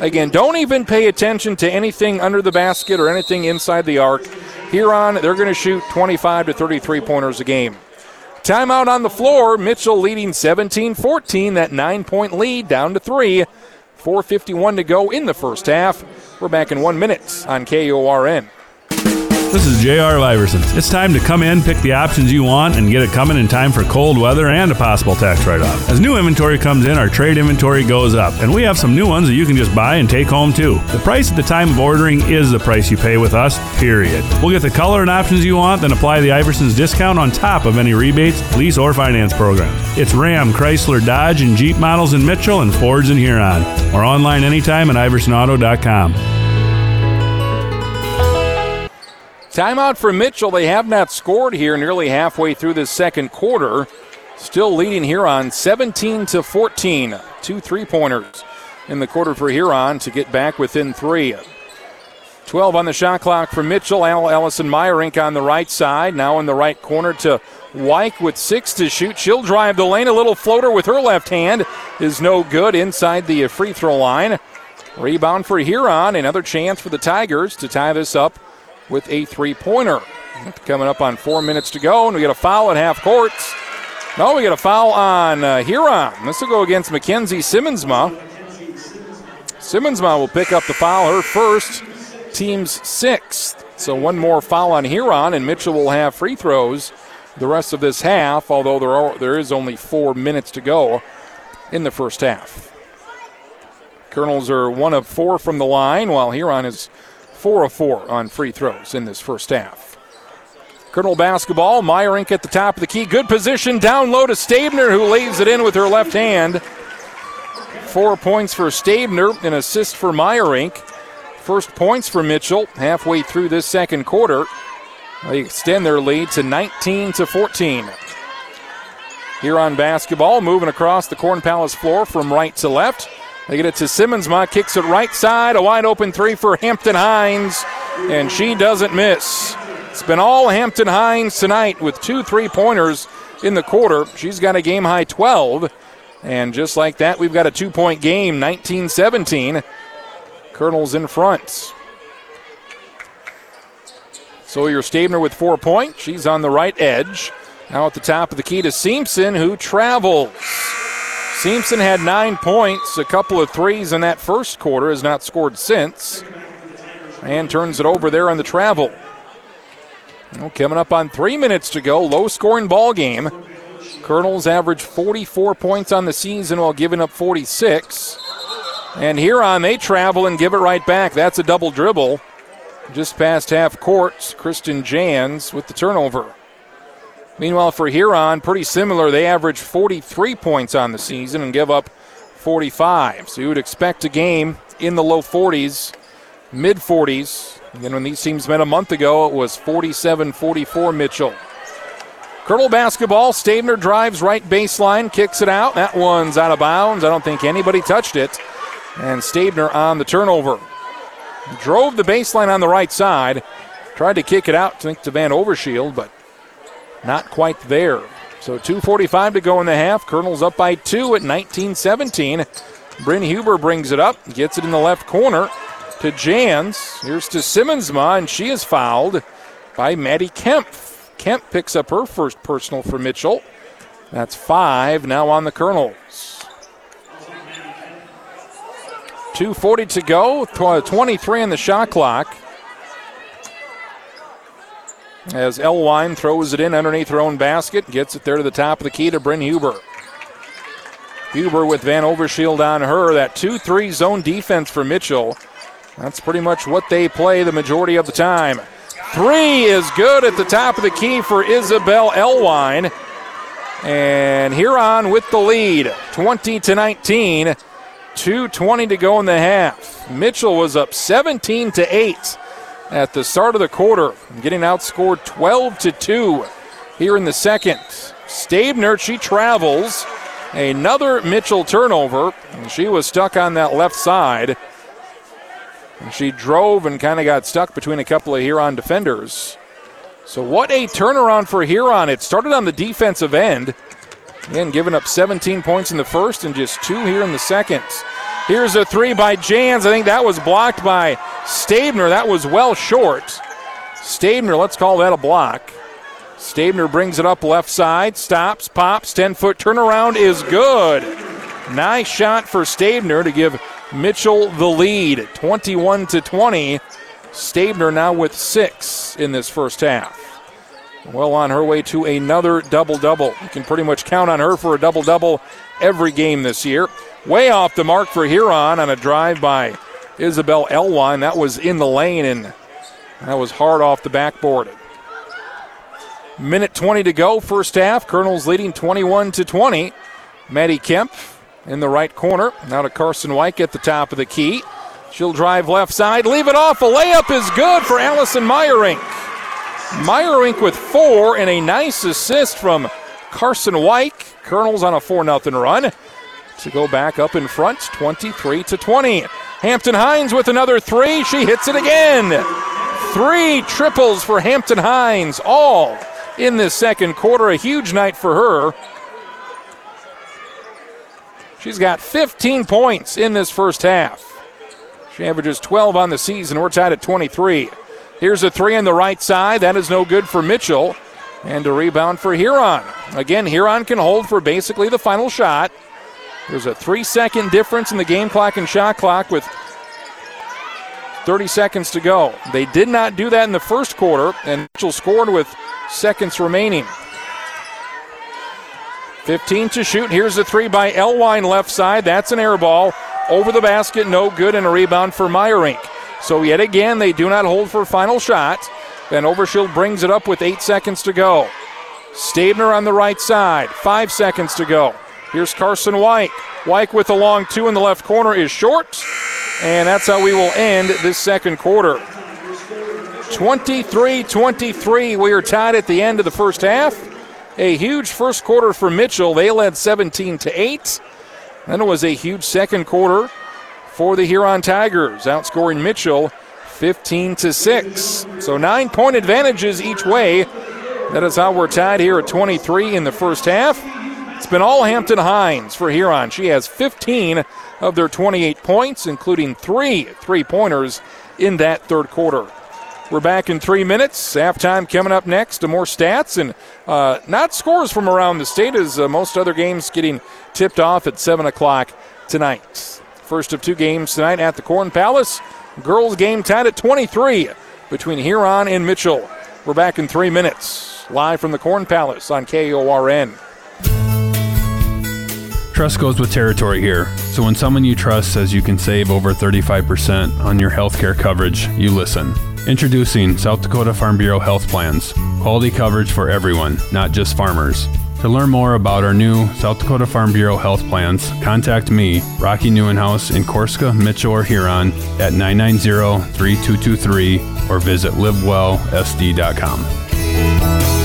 Again, don't even pay attention to anything under the basket or anything inside the arc. Huron, they're going to shoot 25 to 33 pointers a game. Timeout on the floor. Mitchell leading 17 14. That nine point lead down to three. 4.51 to go in the first half. We're back in one minute on KORN. This is J.R. Iverson. It's time to come in, pick the options you want, and get it coming in time for cold weather and a possible tax write off. As new inventory comes in, our trade inventory goes up, and we have some new ones that you can just buy and take home too. The price at the time of ordering is the price you pay with us, period. We'll get the color and options you want, then apply the Iverson's discount on top of any rebates, lease, or finance programs. It's Ram, Chrysler, Dodge, and Jeep models in Mitchell and Fords in Huron, or online anytime at iversonauto.com. Timeout for Mitchell. They have not scored here nearly halfway through the second quarter. Still leading Huron 17 to 14. Two three pointers in the quarter for Huron to get back within three. 12 on the shot clock for Mitchell. Allison Meyerink on the right side. Now in the right corner to Wyke with six to shoot. She'll drive the lane. A little floater with her left hand is no good inside the free throw line. Rebound for Huron. Another chance for the Tigers to tie this up with a three pointer. Coming up on four minutes to go, and we get a foul at half courts. No, we get a foul on uh, Huron. This will go against Mackenzie Simmonsma. Simmonsma will pick up the foul, her first, team's sixth. So one more foul on Huron, and Mitchell will have free throws the rest of this half, although there, are, there is only four minutes to go in the first half. Kernels are one of four from the line, while Huron is four of four on free throws in this first half. Kernel basketball, Meyerink at the top of the key. Good position down low to Stabner, who lays it in with her left hand. Four points for Stabner, an assist for Meyerink. First points for Mitchell halfway through this second quarter. They extend their lead to 19 to 14. Huron basketball moving across the Corn Palace floor from right to left. They get it to Simmonsma, kicks it right side. A wide open three for Hampton Hines, and she doesn't miss. It's been all Hampton Hines tonight with two three pointers in the quarter. She's got a game high 12. And just like that, we've got a two point game, 19 17. Kernels in front. Sawyer Stabner with four points. She's on the right edge. Now at the top of the key to Simpson, who travels. Simpson had nine points, a couple of threes in that first quarter, has not scored since. And turns it over there on the travel. Well, coming up on three minutes to go, low scoring ball game. Kernels average 44 points on the season while giving up 46. And here Huron, they travel and give it right back. That's a double dribble. Just past half court, Kristen Jans with the turnover. Meanwhile, for Huron, pretty similar. They average 43 points on the season and give up 45. So you would expect a game in the low 40s, mid 40s. And when these teams met a month ago, it was 47 44 Mitchell. Kernel basketball, Stabner drives right baseline, kicks it out. That one's out of bounds. I don't think anybody touched it. And Stabner on the turnover. Drove the baseline on the right side. Tried to kick it out, I think, to Van Overshield, but not quite there. So 2.45 to go in the half. Kernel's up by two at 19 17. Bryn Huber brings it up, gets it in the left corner to Jans. Here's to Simmonsma, and she is fouled by Maddie Kemp. Kemp picks up her first personal for Mitchell. That's five now on the Kernels. 2.40 to go, 23 on the shot clock as Elwine throws it in underneath her own basket, gets it there to the top of the key to Bryn Huber. Huber with Van Overshield on her. That 2 3 zone defense for Mitchell. That's pretty much what they play the majority of the time. Three is good at the top of the key for Isabel Elwine. And Huron with the lead, 20 to 19. 2.20 to go in the half. Mitchell was up 17 to 8 at the start of the quarter, getting outscored 12 to 2 here in the second. Stabner, she travels. Another Mitchell turnover, she was stuck on that left side. And she drove and kind of got stuck between a couple of Huron defenders. So, what a turnaround for Huron. It started on the defensive end. Again, giving up 17 points in the first and just two here in the second. Here's a three by Jans. I think that was blocked by Stabner. That was well short. Stabner, let's call that a block. Stabner brings it up left side, stops, pops, 10 foot turnaround is good. Nice shot for Stabner to give Mitchell the lead, 21 to 20. Stabner now with six in this first half. Well on her way to another double double. You can pretty much count on her for a double double every game this year. Way off the mark for Huron on a drive by Isabel Elwine. That was in the lane and that was hard off the backboard. Minute 20 to go, first half. Kernels leading 21 to 20. Maddie Kemp in the right corner. Now to Carson White at the top of the key. She'll drive left side, leave it off. A layup is good for Allison Meyerink. Meyerink with four and a nice assist from Carson White. Kernels on a 4 0 run to go back up in front, 23 to 20. Hampton Hines with another three. She hits it again. Three triples for Hampton Hines, all in this second quarter. A huge night for her. She's got 15 points in this first half. She averages 12 on the season. We're tied at 23. Here's a three on the right side. That is no good for Mitchell. And a rebound for Huron. Again, Huron can hold for basically the final shot. There's a three second difference in the game clock and shot clock with 30 seconds to go. They did not do that in the first quarter, and Mitchell scored with seconds remaining. 15 to shoot. Here's the three by Elwine left side. That's an air ball. Over the basket, no good, and a rebound for Meyerink. So yet again, they do not hold for final shot. Van Overshield brings it up with eight seconds to go. Stabner on the right side, five seconds to go. Here's Carson White. White with a long two in the left corner is short. And that's how we will end this second quarter. 23 23. We are tied at the end of the first half. A huge first quarter for Mitchell. They led 17 to 8. Then it was a huge second quarter for the Huron Tigers, outscoring Mitchell 15 to 6. So nine point advantages each way. That is how we're tied here at 23 in the first half. It's been all Hampton Hines for Huron. She has 15 of their 28 points, including three three pointers in that third quarter. We're back in three minutes. Halftime coming up next. To more stats and uh, not scores from around the state, as uh, most other games getting tipped off at 7 o'clock tonight. First of two games tonight at the Corn Palace. Girls game tied at 23 between Huron and Mitchell. We're back in three minutes. Live from the Corn Palace on KORN. Trust goes with territory here. So when someone you trust says you can save over 35% on your healthcare coverage, you listen. Introducing South Dakota Farm Bureau Health Plans. Quality coverage for everyone, not just farmers. To learn more about our new South Dakota Farm Bureau health plans, contact me, Rocky Newenhouse in Corsica, Mitchell, or Huron at 990-3223 or visit livewellsd.com.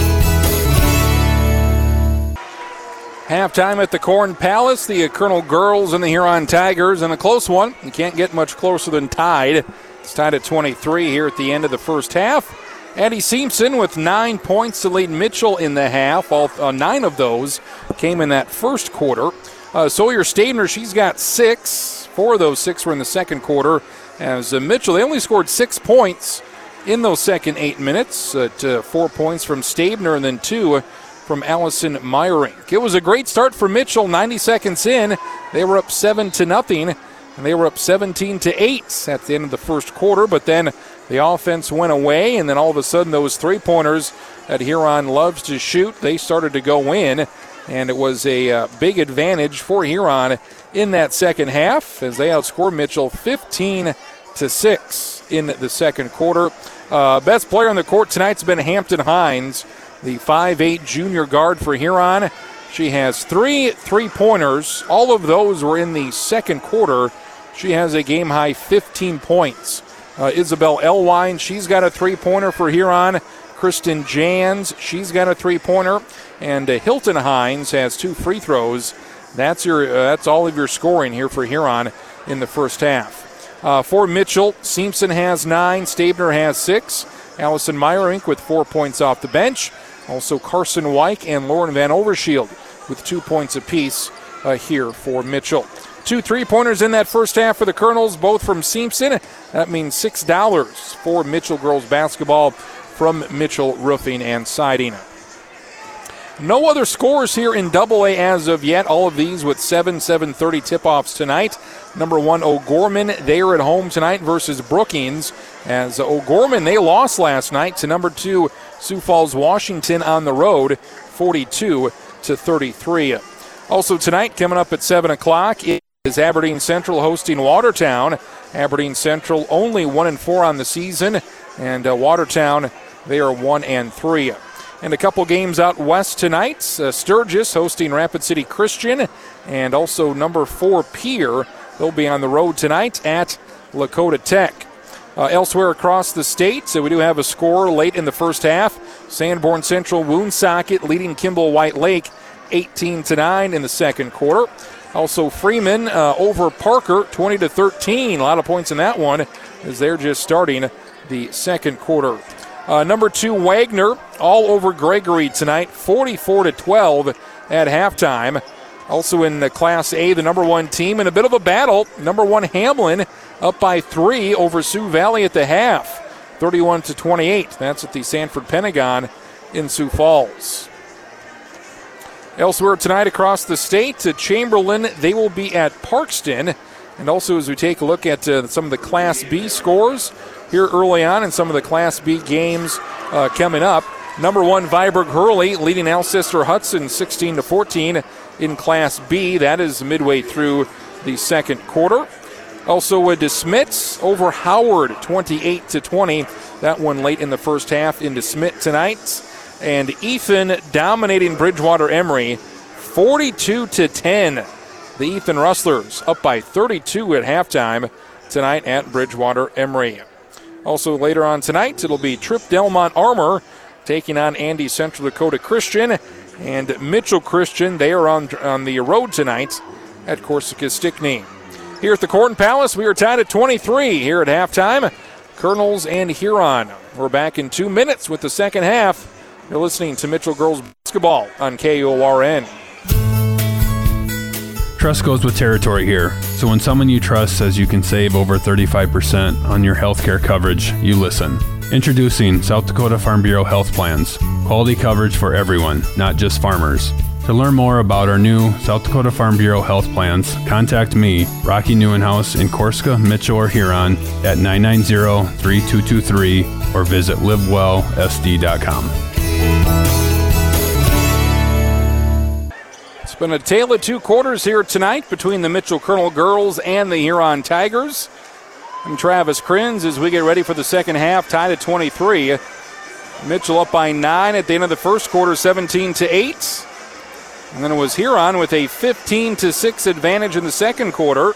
Halftime at the Corn Palace, the Kernel Girls and the Huron Tigers, and a close one. You can't get much closer than tied. It's tied at 23 here at the end of the first half. Eddie Simpson with nine points to lead Mitchell in the half. All uh, nine of those came in that first quarter. Uh, Sawyer Stabner, she's got six. Four of those six were in the second quarter. As uh, Mitchell, they only scored six points in those second eight minutes. At, uh, four points from Stabner and then two from Allison Meyerink. It was a great start for Mitchell. 90 seconds in, they were up seven to nothing, and they were up 17 to eight at the end of the first quarter. But then the offense went away, and then all of a sudden those three pointers that Huron loves to shoot, they started to go in, and it was a uh, big advantage for Huron in that second half as they outscored Mitchell 15 to six in the second quarter. Uh, best player on the court tonight's been Hampton Hines the 5'8 junior guard for Huron. She has three three pointers. All of those were in the second quarter. She has a game high 15 points. Uh, Isabel Elwine, she's got a three pointer for Huron. Kristen Jans, she's got a three pointer. And uh, Hilton Hines has two free throws. That's your. Uh, that's all of your scoring here for Huron in the first half. Uh, for Mitchell, Simpson has nine. Stabner has six. Allison Meyerink with four points off the bench. Also, Carson White and Lauren Van Overshield with two points apiece uh, here for Mitchell. Two three pointers in that first half for the Kernels, both from Simpson. That means $6 for Mitchell girls basketball from Mitchell Roofing and Siding. No other scores here in Double A as of yet. All of these with 7 7:30 tip-offs tonight. Number one O'Gorman, they are at home tonight versus Brookings. As O'Gorman, they lost last night to number two Sioux Falls, Washington on the road, 42 to 33. Also tonight, coming up at 7 o'clock, is Aberdeen Central hosting Watertown. Aberdeen Central only one and four on the season, and uh, Watertown they are one and three. And a couple games out west tonight. Uh, Sturgis hosting Rapid City Christian, and also number four Pierre. They'll be on the road tonight at Lakota Tech. Uh, elsewhere across the state, so we do have a score late in the first half. Sanborn Central Woonsocket leading Kimball White Lake 18 to 9 in the second quarter. Also, Freeman uh, over Parker, 20 to 13. A lot of points in that one as they're just starting the second quarter. Uh, number two, Wagner, all over Gregory tonight, 44 to 12 at halftime. Also in the Class A, the number one team in a bit of a battle. Number one Hamlin up by three over Sioux Valley at the half, 31 to 28. That's at the Sanford Pentagon in Sioux Falls. Elsewhere tonight across the state, to Chamberlain, they will be at Parkston. And also, as we take a look at uh, some of the Class B scores here early on and some of the Class B games uh, coming up. Number one, Viborg Hurley leading Alcester Hudson 16 to 14 in Class B. That is midway through the second quarter. Also, with De Smet's over Howard 28 to 20. That one late in the first half in De Smet tonight and Ethan dominating Bridgewater Emery 42 to 10. The Ethan Rustlers up by 32 at halftime tonight at Bridgewater Emery. Also later on tonight, it'll be Tripp Delmont Armour taking on Andes Central Dakota Christian and Mitchell Christian. They are on, on the road tonight at Corsica Stickney. Here at the Corn Palace, we are tied at 23 here at halftime. Kernels and Huron. We're back in two minutes with the second half. You're listening to Mitchell Girls Basketball on KORN. Trust goes with territory here. So when someone you trust says you can save over 35% on your healthcare coverage, you listen. Introducing South Dakota Farm Bureau Health Plans. Quality coverage for everyone, not just farmers. To learn more about our new South Dakota Farm Bureau health plans, contact me, Rocky Newenhouse in Corsica, Mitchell, or Huron at 990-3223 or visit livewellsd.com. It's been a tale of two quarters here tonight between the Mitchell Kernel girls and the Huron Tigers. I'm Travis Crins as we get ready for the second half, tied at 23. Mitchell up by nine at the end of the first quarter, 17 to 8. And then it was Huron with a 15 to 6 advantage in the second quarter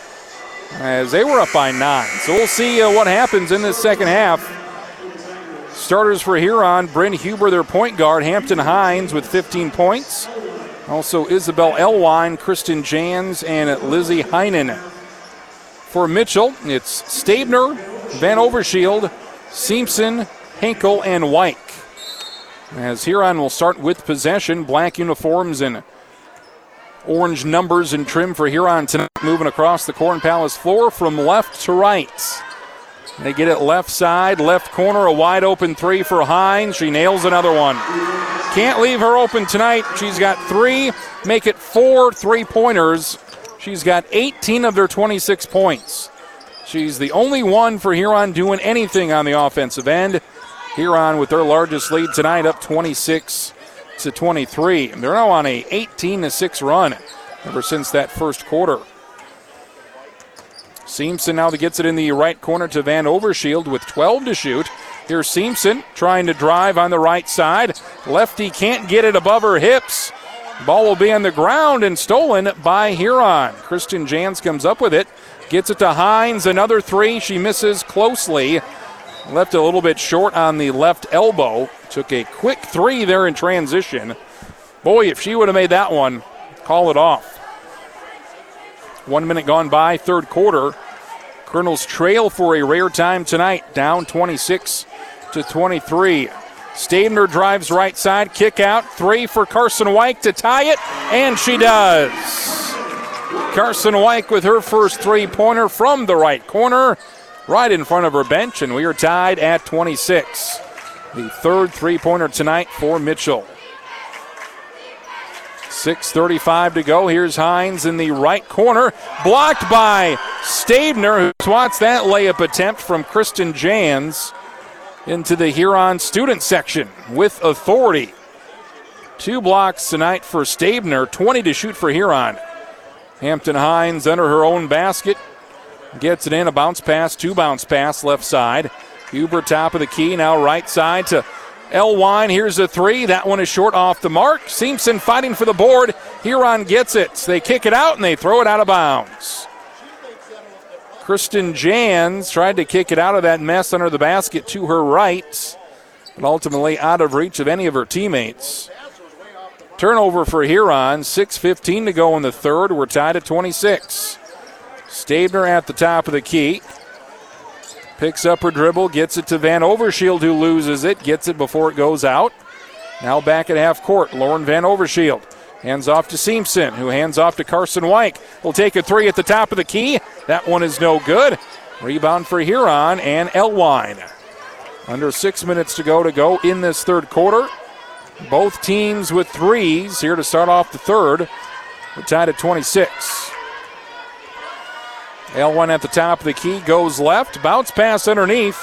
as they were up by nine. So we'll see uh, what happens in this second half. Starters for Huron, Bryn Huber, their point guard, Hampton Hines with 15 points. Also Isabel Elwine, Kristen Jans, and Lizzie Heinen. For Mitchell, it's Stabner, Van Overshield, Simpson, Henkel, and White. As Huron will start with possession, black uniforms and orange numbers and trim for Huron tonight, moving across the Corn Palace floor from left to right. They get it left side, left corner, a wide open three for Hines. She nails another one. Can't leave her open tonight. She's got three, make it four three pointers. She's got 18 of their 26 points. She's the only one for Huron doing anything on the offensive end. Huron with their largest lead tonight, up 26 to 23. They're now on a 18 to 6 run ever since that first quarter. Simpson now gets it in the right corner to Van Overshield with 12 to shoot. Here's Simpson trying to drive on the right side. Lefty can't get it above her hips. Ball will be on the ground and stolen by Huron. Kristen Jans comes up with it, gets it to Hines. Another three. She misses closely. Left a little bit short on the left elbow. Took a quick three there in transition. Boy, if she would have made that one, call it off. One minute gone by, third quarter. Kernels trail for a rare time tonight, down 26 to 23. Stabner drives right side, kick out, three for Carson White to tie it, and she does. Carson White with her first three pointer from the right corner, right in front of her bench, and we are tied at 26. The third three pointer tonight for Mitchell. 6.35 to go. Here's Hines in the right corner. Blocked by Stabner, who swats that layup attempt from Kristen Jans into the Huron student section with authority. Two blocks tonight for Stabner, 20 to shoot for Huron. Hampton Hines under her own basket. Gets it in, a bounce pass, two bounce pass left side. Huber top of the key, now right side to Elwine. Here's a three. That one is short off the mark. Simpson fighting for the board. Huron gets it. They kick it out and they throw it out of bounds. Kristen Jans tried to kick it out of that mess under the basket to her right, but ultimately out of reach of any of her teammates. Turnover for Huron. 6.15 to go in the third. We're tied at 26. Stabner at the top of the key. Picks up her dribble, gets it to Van Overshield, who loses it, gets it before it goes out. Now back at half court, Lauren Van Overshield. Hands off to Simpson, who hands off to Carson White. Will take a three at the top of the key. That one is no good. Rebound for Huron and Elwine. Under six minutes to go to go in this third quarter. Both teams with threes here to start off the third. We're tied at 26. Elwine at the top of the key goes left. Bounce pass underneath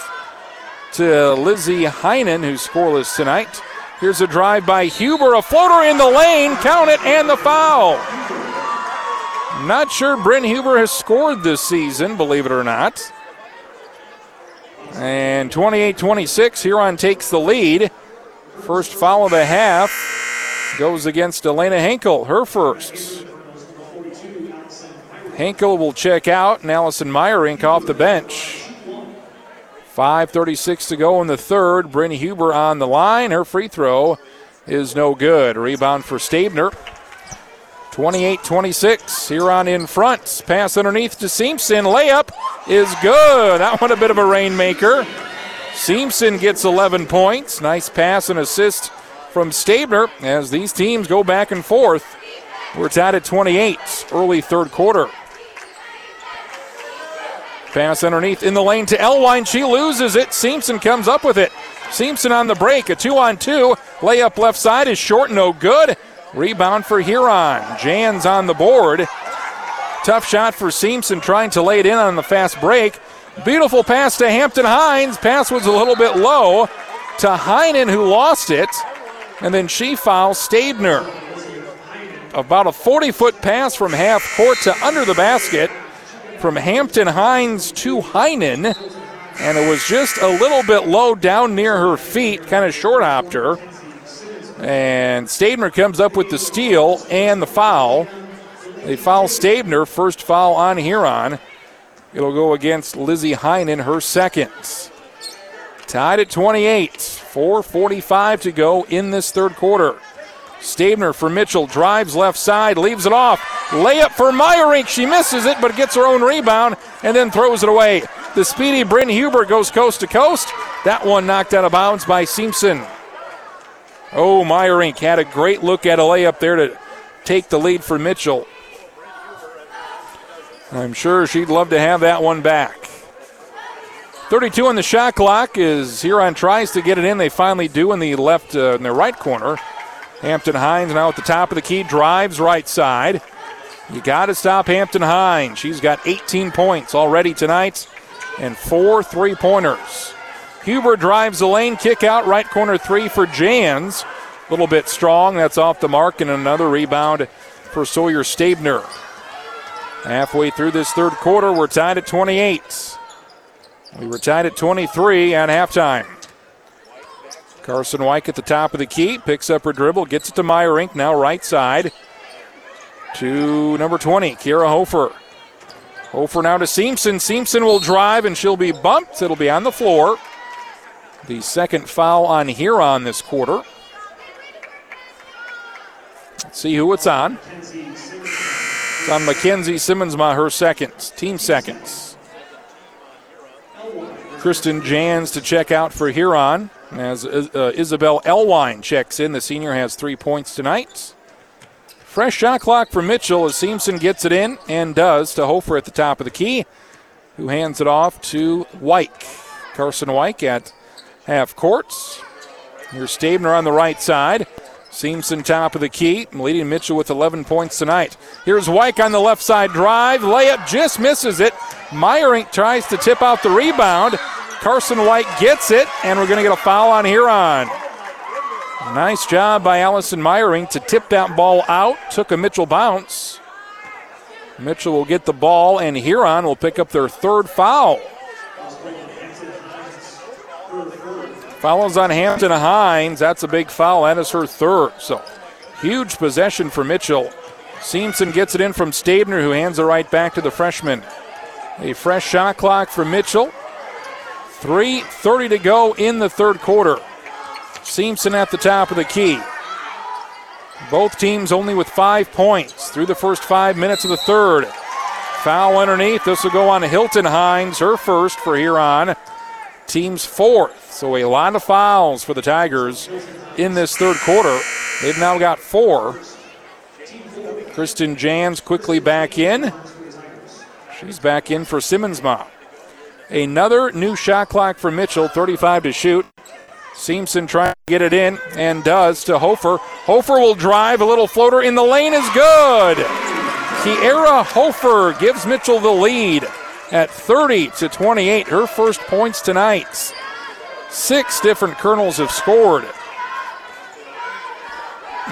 to Lizzie Heinen, who's scoreless tonight. Here's a drive by Huber, a floater in the lane, count it, and the foul. Not sure Bryn Huber has scored this season, believe it or not. And 28 26, Huron takes the lead. First foul of the half goes against Elena Henkel, her first. Henkel will check out, and Allison Meyerink off the bench. 5.36 to go in the third. Bryn Huber on the line. Her free throw is no good. Rebound for Stabner. 28 26. Huron in front. Pass underneath to Simpson. Layup is good. That one a bit of a rainmaker. Simpson gets 11 points. Nice pass and assist from Stabner as these teams go back and forth. We're tied at 28, early third quarter. Pass underneath in the lane to Elwine. She loses it. Simpson comes up with it. Simpson on the break. A two on two. Layup left side is short, no good. Rebound for Huron. Jans on the board. Tough shot for Simpson trying to lay it in on the fast break. Beautiful pass to Hampton Hines. Pass was a little bit low to Heinen, who lost it. And then she fouls Stabner. About a 40 foot pass from half court to under the basket from Hampton Hines to Heinen. And it was just a little bit low down near her feet, kind of short hopped her. And Stabner comes up with the steal and the foul. They foul Stabner, first foul on Huron. It'll go against Lizzie Heinen, her second. Tied at 28. 4.45 to go in this third quarter. Stabner for Mitchell drives left side, leaves it off. Layup for Meyerink. She misses it, but gets her own rebound and then throws it away. The speedy Bryn Huber goes coast to coast. That one knocked out of bounds by Simpson. Oh, Meyerink had a great look at a layup there to take the lead for Mitchell. I'm sure she'd love to have that one back. 32 on the shot clock is Huron tries to get it in. They finally do in the left, uh, in the right corner. Hampton Hines now at the top of the key, drives right side. You got to stop Hampton Hines. She's got 18 points already tonight and four three pointers. Huber drives the lane, kick out, right corner three for Jans. A little bit strong. That's off the mark, and another rebound for Sawyer Stabner. Halfway through this third quarter, we're tied at 28. We were tied at 23 at halftime. Carson White at the top of the key, picks up her dribble, gets it to Meyerink, now right side to number 20, Kiera Hofer. Hofer now to Simpson. Simpson will drive and she'll be bumped. It'll be on the floor. The second foul on Huron this quarter. Let's see who it's on. It's on Mackenzie Simmonsma, her second, team seconds. Kristen Jans to check out for Huron as uh, Isabel Elwine checks in. The senior has three points tonight. Fresh shot clock for Mitchell as Simpson gets it in and does to Hofer at the top of the key, who hands it off to White. Carson White at half courts. Here's Stabner on the right side. Simpson top of the key, leading Mitchell with 11 points tonight. Here's White on the left side drive. Layup just misses it. Meyerink tries to tip out the rebound. Carson White gets it, and we're going to get a foul on Huron. Nice job by Allison Meyerink to tip that ball out. Took a Mitchell bounce. Mitchell will get the ball, and Huron will pick up their third foul. Fouls on Hampton Hines. That's a big foul. That is her third. So huge possession for Mitchell. Simpson gets it in from Stabner, who hands it right back to the freshman. A fresh shot clock for Mitchell. 3.30 to go in the third quarter. Simpson at the top of the key. Both teams only with five points through the first five minutes of the third. Foul underneath. This will go on Hilton Hines, her first for Huron. Team's fourth. So a lot of fouls for the Tigers in this third quarter. They've now got four. Kristen Jans quickly back in. She's back in for Simmonsma. Another new shot clock for Mitchell, 35 to shoot. Simpson trying to get it in and does to Hofer. Hofer will drive a little floater in the lane is good. Kiera Hofer gives Mitchell the lead at 30 to 28. Her first points tonight. Six different Kernels have scored,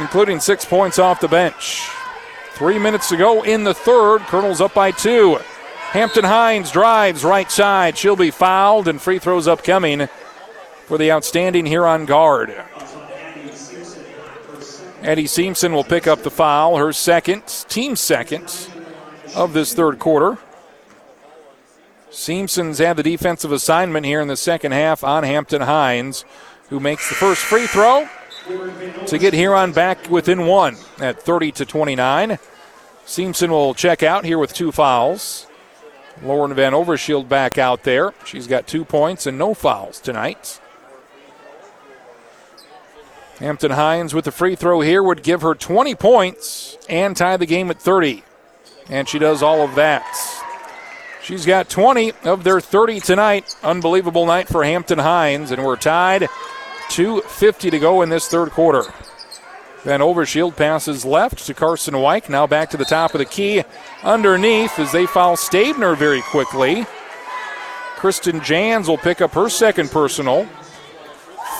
including six points off the bench. Three minutes to go in the third. Kernels up by two. Hampton Hines drives right side. She'll be fouled, and free throws upcoming for the outstanding Huron guard. Eddie Simpson will pick up the foul, her second, team second of this third quarter. Simpson's had the defensive assignment here in the second half on Hampton Hines, who makes the first free throw to get Huron back within one at 30 to 29. Seamson will check out here with two fouls. Lauren Van Overshield back out there. She's got two points and no fouls tonight. Hampton Hines with the free throw here would give her 20 points and tie the game at 30. And she does all of that. She's got 20 of their 30 tonight. Unbelievable night for Hampton Hines, and we're tied. 2.50 to go in this third quarter. Van Overshield passes left to Carson White. Now back to the top of the key underneath as they foul Stabner very quickly. Kristen Jans will pick up her second personal.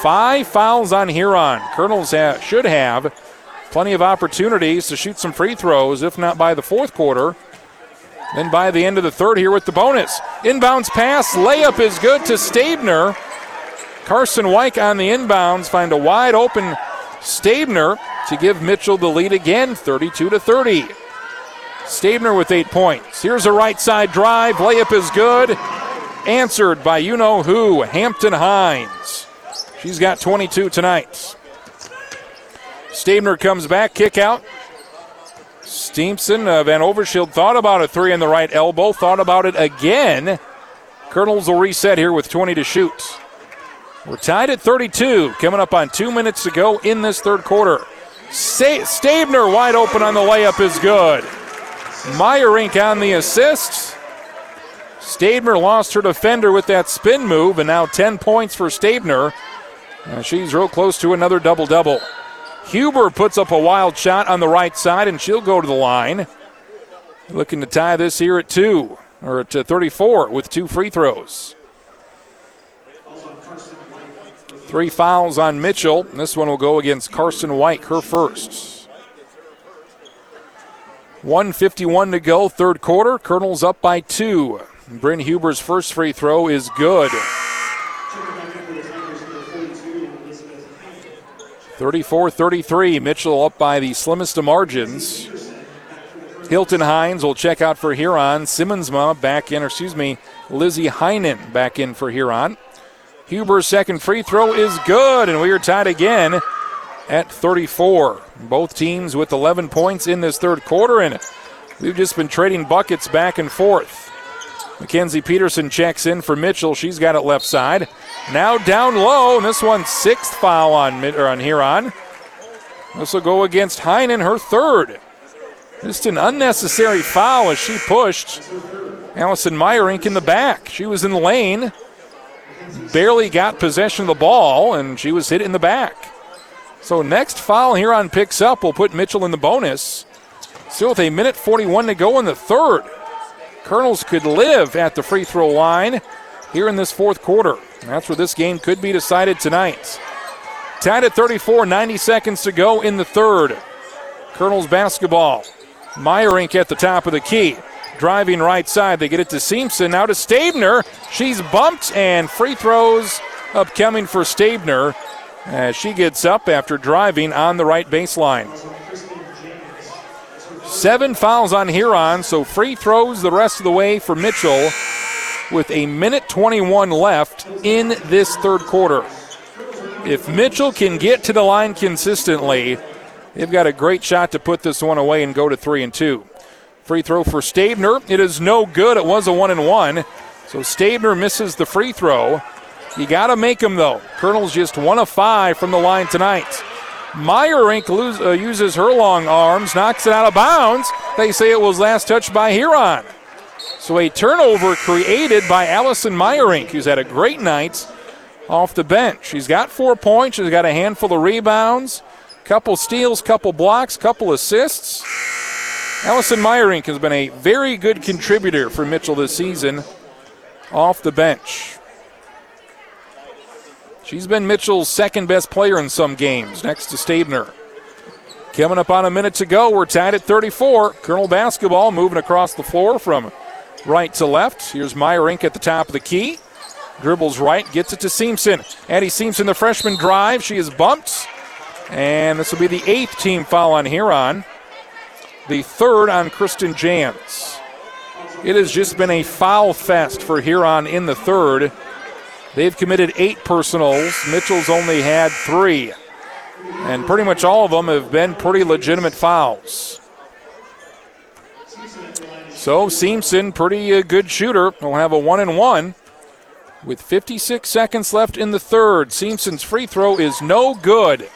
Five fouls on Huron. Kernels have, should have plenty of opportunities to shoot some free throws, if not by the fourth quarter. Then by the end of the third here with the bonus. Inbounds pass, layup is good to Stabner. Carson White on the inbounds find a wide open Stabner to give Mitchell the lead again, 32 to 30. Stabner with eight points. Here's a right side drive. Layup is good. Answered by you know who, Hampton Hines. She's got 22 tonight. Stabner comes back, kick out. Simpson, Van Overshield thought about a three in the right elbow, thought about it again. Kernels will reset here with 20 to shoot. We're tied at 32, coming up on two minutes to go in this third quarter. Stabner wide open on the layup is good. Meyerink on the assist. Stabner lost her defender with that spin move, and now 10 points for Stabner. Uh, she's real close to another double double. Huber puts up a wild shot on the right side, and she'll go to the line. Looking to tie this here at two, or at uh, 34 with two free throws. Three fouls on Mitchell. This one will go against Carson White, her first. 151 to go, third quarter. Kernels up by two. Bryn Huber's first free throw is good. 34 33. Mitchell up by the slimmest of margins. Hilton Hines will check out for Huron. Simmonsma back in, or excuse me, Lizzie Heinen back in for Huron. Huber's second free throw is good, and we are tied again at 34. Both teams with 11 points in this third quarter, and we've just been trading buckets back and forth. Mackenzie Peterson checks in for Mitchell. She's got it left side. Now down low, and this one sixth foul on on Huron. This will go against Heinen, her third. Just an unnecessary foul as she pushed Allison Meyerink in the back. She was in the lane, barely got possession of the ball, and she was hit in the back. So next foul Huron picks up will put Mitchell in the bonus. Still with a minute 41 to go in the third. Kernels could live at the free throw line here in this fourth quarter. That's where this game could be decided tonight. Tied at 34, 90 seconds to go in the third. Kernels basketball. Meyerink at the top of the key. Driving right side. They get it to Simpson. Now to Stabner. She's bumped and free throws upcoming for Stabner as she gets up after driving on the right baseline. Seven fouls on Huron, so free throws the rest of the way for Mitchell with a minute 21 left in this third quarter. If Mitchell can get to the line consistently, they've got a great shot to put this one away and go to three and two. Free throw for Stabner. It is no good. It was a one and one. So Stabner misses the free throw. You got to make them, though. Kernel's just one of five from the line tonight. Meyerink lose, uh, uses her long arms, knocks it out of bounds. They say it was last touched by Huron. So a turnover created by Allison Meyerink, who's had a great night off the bench. She's got four points. She's got a handful of rebounds, couple steals, couple blocks, couple assists. Allison Meyerink has been a very good contributor for Mitchell this season off the bench. She's been Mitchell's second best player in some games, next to Stabner. Coming up on a minute to go, we're tied at 34. Kernel basketball moving across the floor from right to left. Here's Meyerink at the top of the key. Dribbles right, gets it to Simpson. Addie Simpson, the freshman drive. She is bumped. And this will be the eighth team foul on Huron. The third on Kristen Jans. It has just been a foul fest for Huron in the third. They've committed eight personals. Mitchell's only had three. And pretty much all of them have been pretty legitimate fouls. So Simpson, pretty uh, good shooter, will have a one and one. With 56 seconds left in the third, Simpson's free throw is no good.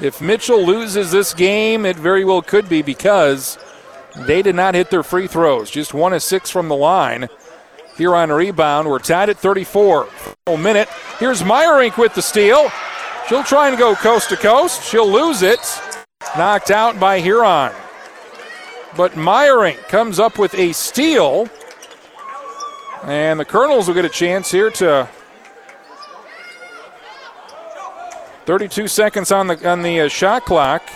If Mitchell loses this game, it very well could be because they did not hit their free throws. Just one of six from the line. Huron rebound, we're tied at 34. Full minute. Here's Meyerink with the steal. She'll try and go coast to coast. She'll lose it. Knocked out by Huron. But Meyerink comes up with a steal. And the Kernels will get a chance here to 32 seconds on the on the uh, shot clock.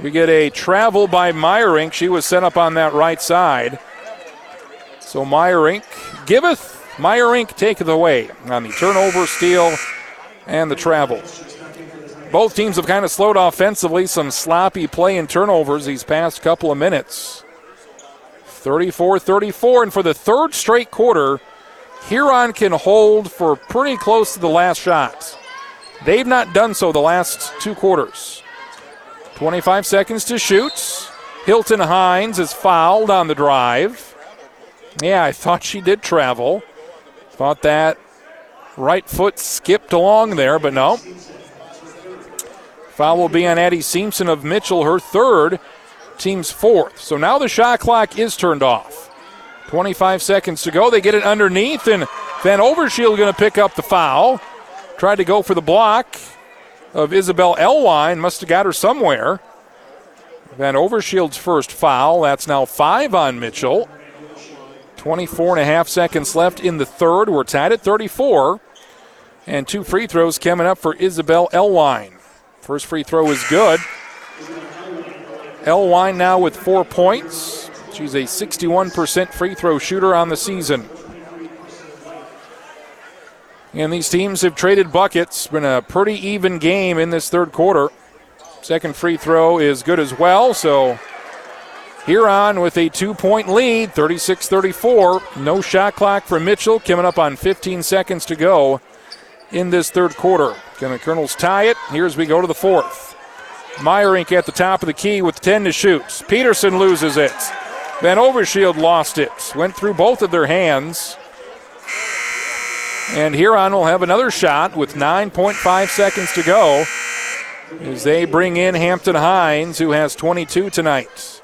We get a travel by Meyerink. She was set up on that right side. So Meyerink giveth, Meyerink taketh away on the turnover, steal, and the travel. Both teams have kind of slowed offensively. Some sloppy play and turnovers these past couple of minutes. 34 34. And for the third straight quarter, Huron can hold for pretty close to the last shot. They've not done so the last two quarters. 25 seconds to shoot. Hilton Hines is fouled on the drive. Yeah, I thought she did travel. Thought that right foot skipped along there, but no. Foul will be on Addie Simpson of Mitchell, her third, team's fourth. So now the shot clock is turned off. 25 seconds to go. They get it underneath, and Van Overshield going to pick up the foul. Tried to go for the block of Isabel Elwine. Must have got her somewhere. Van Overshield's first foul. That's now five on Mitchell. 24 and a half seconds left in the third. We're tied at 34. And two free throws coming up for Isabel Elwine. First free throw is good. Elwine now with four points. She's a 61% free throw shooter on the season. And these teams have traded buckets. Been a pretty even game in this third quarter. Second free throw is good as well, so Huron with a two point lead, 36 34. No shot clock for Mitchell, coming up on 15 seconds to go in this third quarter. Can the Kernels tie it? Here as we go to the fourth. Meyerink at the top of the key with 10 to shoot. Peterson loses it. Van Overshield lost it. Went through both of their hands. And Huron will have another shot with 9.5 seconds to go as they bring in Hampton Hines, who has 22 tonight.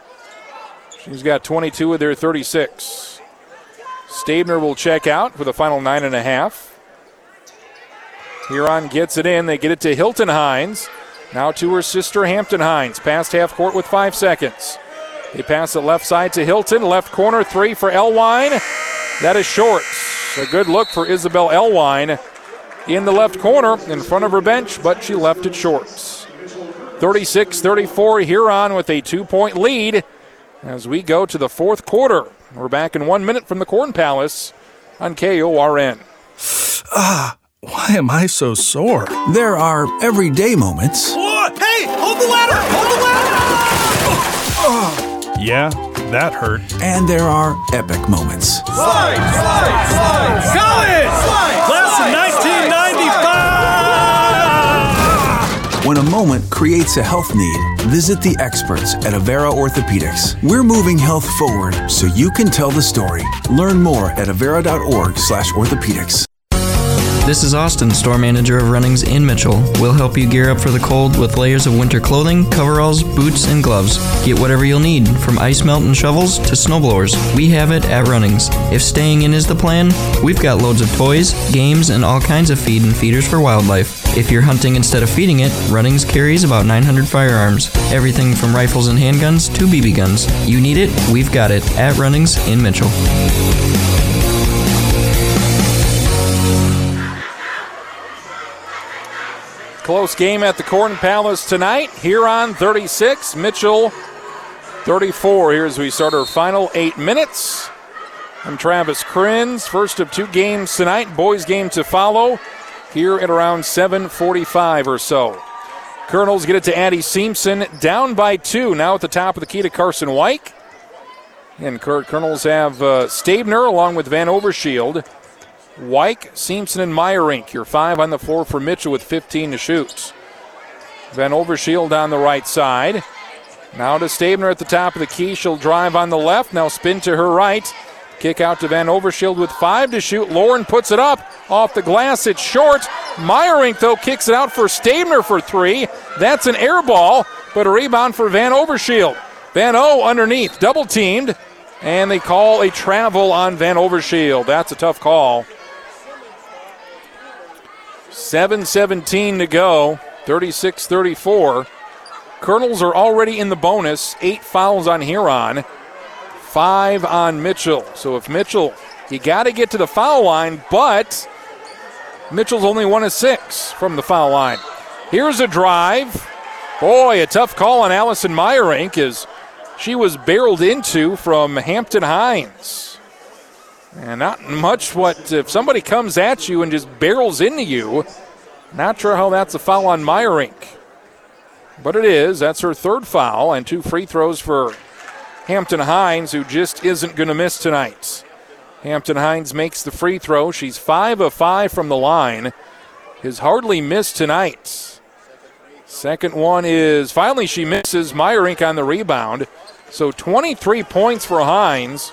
She's got 22 of their 36. Stabner will check out for the final nine and a half. Huron gets it in. They get it to Hilton Hines. Now to her sister Hampton Hines. Past half court with five seconds. They pass it left side to Hilton. Left corner three for Elwine. That is short. A good look for Isabel Elwine in the left corner in front of her bench, but she left it short. 36 34 Huron with a two point lead as we go to the fourth quarter. We're back in one minute from the Corn Palace on KORN. Ah, why am I so sore? There are everyday moments. hey, hold the ladder! Hold the ladder! Yeah, that hurt. And there are epic moments. Slide, slide, slide! College! Slide, Class of 1995! When a moment creates a health need, visit the experts at Avera Orthopedics. We're moving health forward so you can tell the story. Learn more at avera.org/orthopedics. This is Austin, store manager of Runnings in Mitchell. We'll help you gear up for the cold with layers of winter clothing, coveralls, boots, and gloves. Get whatever you'll need, from ice melt and shovels to snowblowers. We have it at Runnings. If staying in is the plan, we've got loads of toys, games, and all kinds of feed and feeders for wildlife. If you're hunting instead of feeding it, Runnings carries about 900 firearms. Everything from rifles and handguns to BB guns. You need it, we've got it at Runnings in Mitchell. Close game at the Corn Palace tonight. Huron 36, Mitchell 34. Here as we start our final eight minutes. I'm Travis Crins. First of two games tonight. Boys game to follow here at around 7:45 or so. Kernels get it to Addie Simpson, down by two. Now at the top of the key to Carson White. And Kernels have uh, Stabner along with Van Overshield. Wyke, Simpson, and Meyerink. Your five on the floor for Mitchell with 15 to shoot. Van Overshield on the right side. Now to Stabner at the top of the key. She'll drive on the left. Now spin to her right. Kick out to Van Overshield with five to shoot. Lauren puts it up off the glass. It's short. Meyerink, though, kicks it out for Stabner for three. That's an air ball, but a rebound for Van Overshield. Van O underneath, double teamed, and they call a travel on Van Overshield. That's a tough call. 7.17 to go, 36 34. Kernels are already in the bonus, eight fouls on Huron, five on Mitchell. So if Mitchell, you got to get to the foul line, but Mitchell's only one of six from the foul line. Here's a drive. Boy, a tough call on Allison Meyerink as she was barreled into from Hampton Hines. And not much what, if somebody comes at you and just barrels into you, not sure how that's a foul on Meyerink. But it is. That's her third foul and two free throws for Hampton Hines, who just isn't going to miss tonight. Hampton Hines makes the free throw. She's five of five from the line. Has hardly missed tonight. Second one is finally she misses Meyerink on the rebound. So 23 points for Hines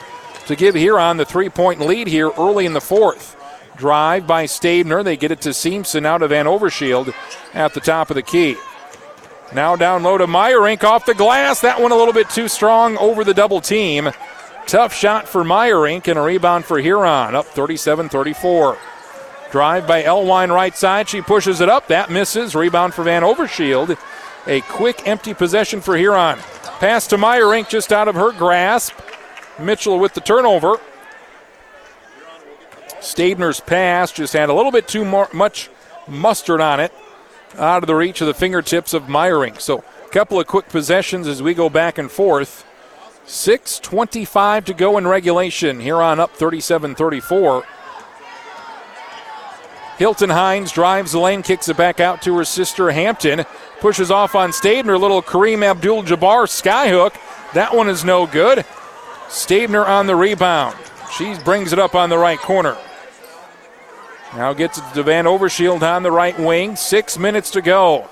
to give Huron the three point lead here early in the fourth. Drive by Stabner. They get it to Simpson out of Van Overshield at the top of the key. Now down low to Meyerink off the glass. That one a little bit too strong over the double team. Tough shot for Meyerink and a rebound for Huron, up 37 34. Drive by Elwine right side. She pushes it up. That misses. Rebound for Van Overshield. A quick empty possession for Huron. Pass to Meyerink just out of her grasp. Mitchell with the turnover. Stabner's pass just had a little bit too more, much mustard on it, out of the reach of the fingertips of Meyerink. So, a couple of quick possessions as we go back and forth. 6.25 to go in regulation. Huron up 37 34. Hilton Hines drives the lane, kicks it back out to her sister Hampton. Pushes off on Stabner. Little Kareem Abdul Jabbar skyhook. That one is no good. Stabner on the rebound. She brings it up on the right corner. Now gets it to Van Overshield on the right wing. Six minutes to go.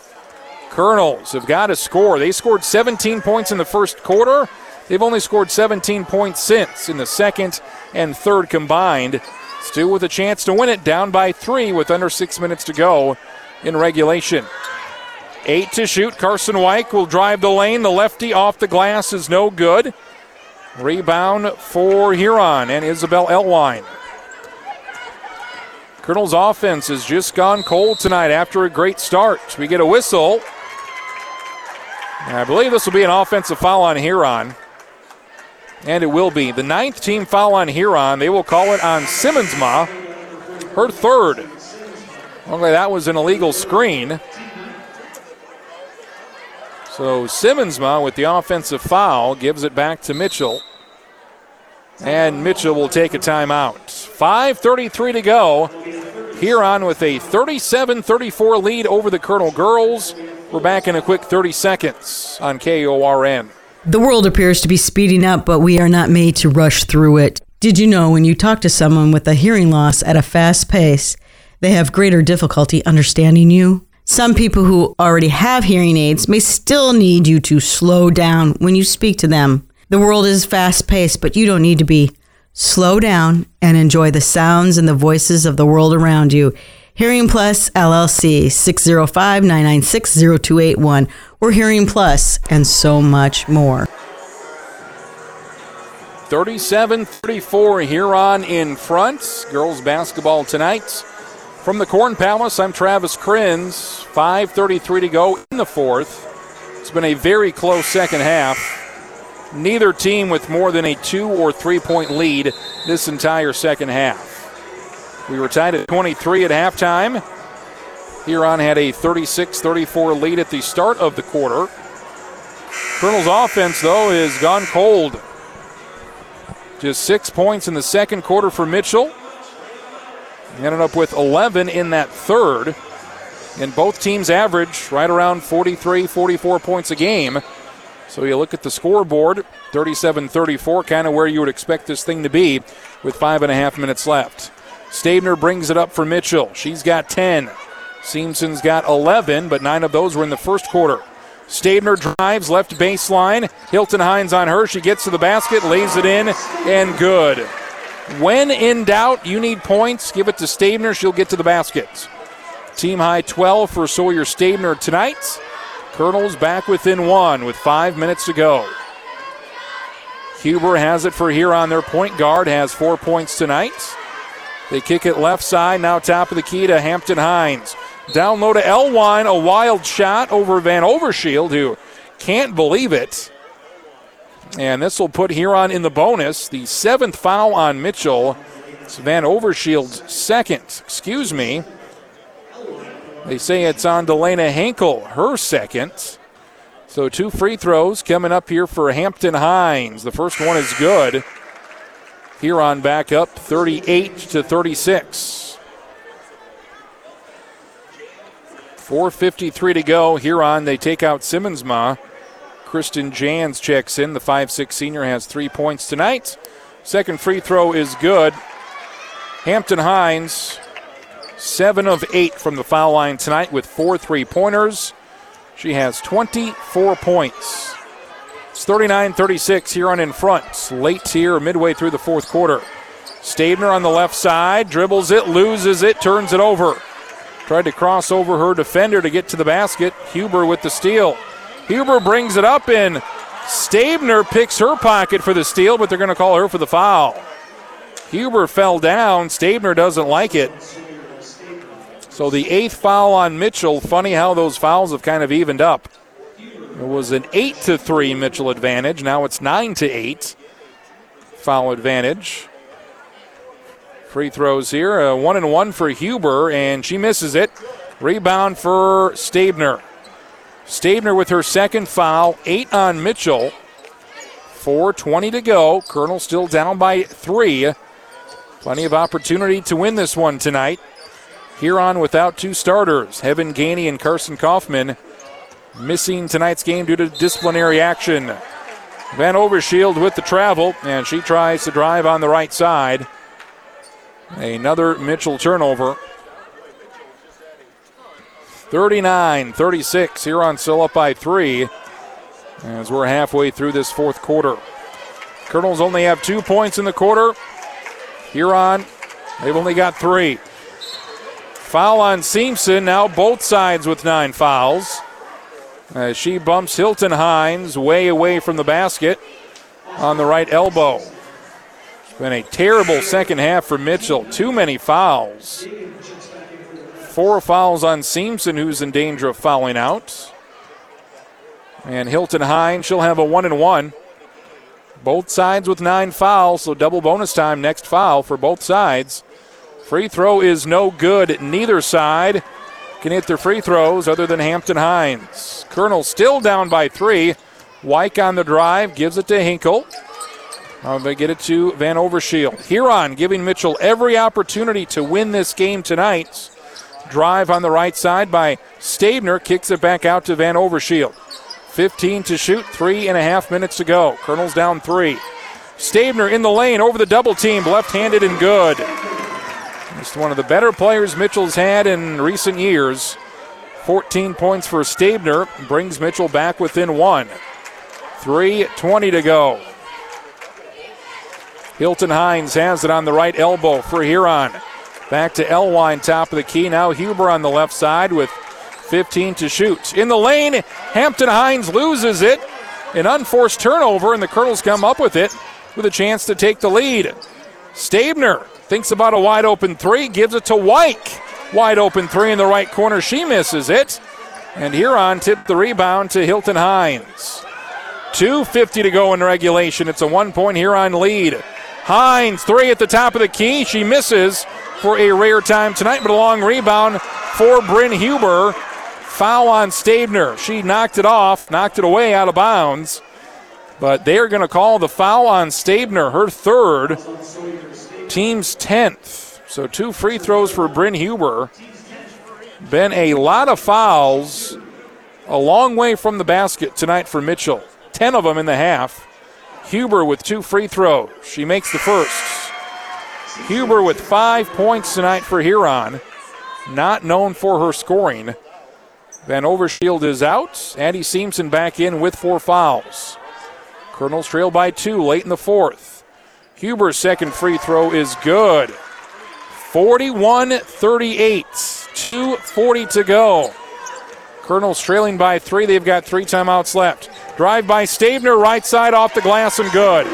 Kernels have got to score. They scored 17 points in the first quarter. They've only scored 17 points since in the second and third combined. Still with a chance to win it, down by three with under six minutes to go in regulation. Eight to shoot. Carson White will drive the lane. The lefty off the glass is no good. Rebound for Huron and Isabel Elwine. Kernel's offense has just gone cold tonight after a great start. We get a whistle. I believe this will be an offensive foul on Huron. And it will be. The ninth team foul on Huron. They will call it on Simmonsma. Her third. Okay, that was an illegal screen. So Simmonsma with the offensive foul gives it back to Mitchell. And Mitchell will take a timeout. 5.33 to go. Huron with a 37 34 lead over the Kernel girls. We're back in a quick 30 seconds on KORN. The world appears to be speeding up, but we are not made to rush through it. Did you know when you talk to someone with a hearing loss at a fast pace, they have greater difficulty understanding you? Some people who already have hearing aids may still need you to slow down when you speak to them. The world is fast paced, but you don't need to be. Slow down and enjoy the sounds and the voices of the world around you. Hearing Plus LLC 605 996 0281. We're Hearing Plus and so much more. 37 34 Huron in front. Girls basketball tonight. From the Corn Palace, I'm Travis Krenz. 5.33 to go in the fourth. It's been a very close second half. Neither team with more than a two or three point lead this entire second half. We were tied at 23 at halftime. Huron had a 36 34 lead at the start of the quarter. Kernel's offense, though, has gone cold. Just six points in the second quarter for Mitchell. Ended up with 11 in that third. And both teams average right around 43, 44 points a game. So you look at the scoreboard 37 34, kind of where you would expect this thing to be with five and a half minutes left. Stabner brings it up for Mitchell. She's got 10. Simpson's got 11, but nine of those were in the first quarter. Stabner drives left baseline. Hilton Hines on her. She gets to the basket, lays it in, and good. When in doubt, you need points, give it to Stabner. She'll get to the basket. Team high 12 for Sawyer Stabner tonight. Kernels back within one with five minutes to go. Huber has it for Huron. Their point guard has four points tonight. They kick it left side, now top of the key to Hampton Hines. Down low to Elwine, a wild shot over Van Overshield, who can't believe it. And this will put Huron in the bonus. The seventh foul on Mitchell. It's Van Overshield's second. Excuse me. They say it's on Delana Henkel, her second. So two free throws coming up here for Hampton Hines. The first one is good. Huron back up 38 to 36. 4.53 to go. Huron, they take out Simmonsma. Kristen Jans checks in. The 5'6 senior has three points tonight. Second free throw is good. Hampton Hines, seven of eight from the foul line tonight with four three pointers. She has 24 points. It's 39 36 Huron in front. Late here, midway through the fourth quarter. Stabner on the left side, dribbles it, loses it, turns it over. Tried to cross over her defender to get to the basket. Huber with the steal. Huber brings it up, and Stabner picks her pocket for the steal, but they're going to call her for the foul. Huber fell down. Stabner doesn't like it. So the eighth foul on Mitchell. Funny how those fouls have kind of evened up. It was an eight to three Mitchell advantage. Now it's nine to eight. Foul advantage. Free throws here. Uh, one and one for Huber, and she misses it. Rebound for Stabner. Stabner with her second foul, eight on Mitchell. 4.20 to go. Kernel still down by three. Plenty of opportunity to win this one tonight. Huron without two starters, Heaven Gainey and Carson Kaufman, missing tonight's game due to disciplinary action. Van Overshield with the travel, and she tries to drive on the right side. Another Mitchell turnover. 39 36. Huron still up by three as we're halfway through this fourth quarter. Kernels only have two points in the quarter. Huron, they've only got three. Foul on Simpson. Now both sides with nine fouls. As she bumps Hilton Hines way away from the basket on the right elbow. Been a terrible second half for Mitchell. Too many fouls. Four fouls on Simpson, who's in danger of fouling out. And Hilton Hines, she'll have a one and one. Both sides with nine fouls, so double bonus time next foul for both sides. Free throw is no good. Neither side can hit their free throws other than Hampton Hines. Kernel still down by three. Wyke on the drive, gives it to Henkel. Now they get it to Van Overshield. Huron giving Mitchell every opportunity to win this game tonight. Drive on the right side by Stabner, kicks it back out to Van Overshield. 15 to shoot, three and a half minutes to go. Kernel's down three. Stabner in the lane over the double team, left handed and good. Just one of the better players Mitchell's had in recent years. 14 points for Stabner brings Mitchell back within one. 3.20 to go. Hilton Hines has it on the right elbow for Huron. Back to Elwine, top of the key. Now Huber on the left side with 15 to shoot. In the lane, Hampton Hines loses it. An unforced turnover, and the Kernels come up with it with a chance to take the lead. Stabner thinks about a wide open three, gives it to Wyke. Wide open three in the right corner. She misses it. And Huron tipped the rebound to Hilton Hines. 2.50 to go in regulation. It's a one point Huron lead. Hines, three at the top of the key. She misses for a rare time tonight, but a long rebound for Bryn Huber. Foul on Stabner. She knocked it off, knocked it away out of bounds. But they are going to call the foul on Stabner, her third, team's 10th. So two free throws for Bryn Huber. Been a lot of fouls a long way from the basket tonight for Mitchell. 10 of them in the half. Huber with two free throws. She makes the first. Huber with five points tonight for Huron. Not known for her scoring. Van Overshield is out. Addie Simpson back in with four fouls. Kernels trail by two late in the fourth. Huber's second free throw is good. 41 38. 2.40 to go. Kernels trailing by three. They've got three timeouts left. Drive by Stabner, right side off the glass and good.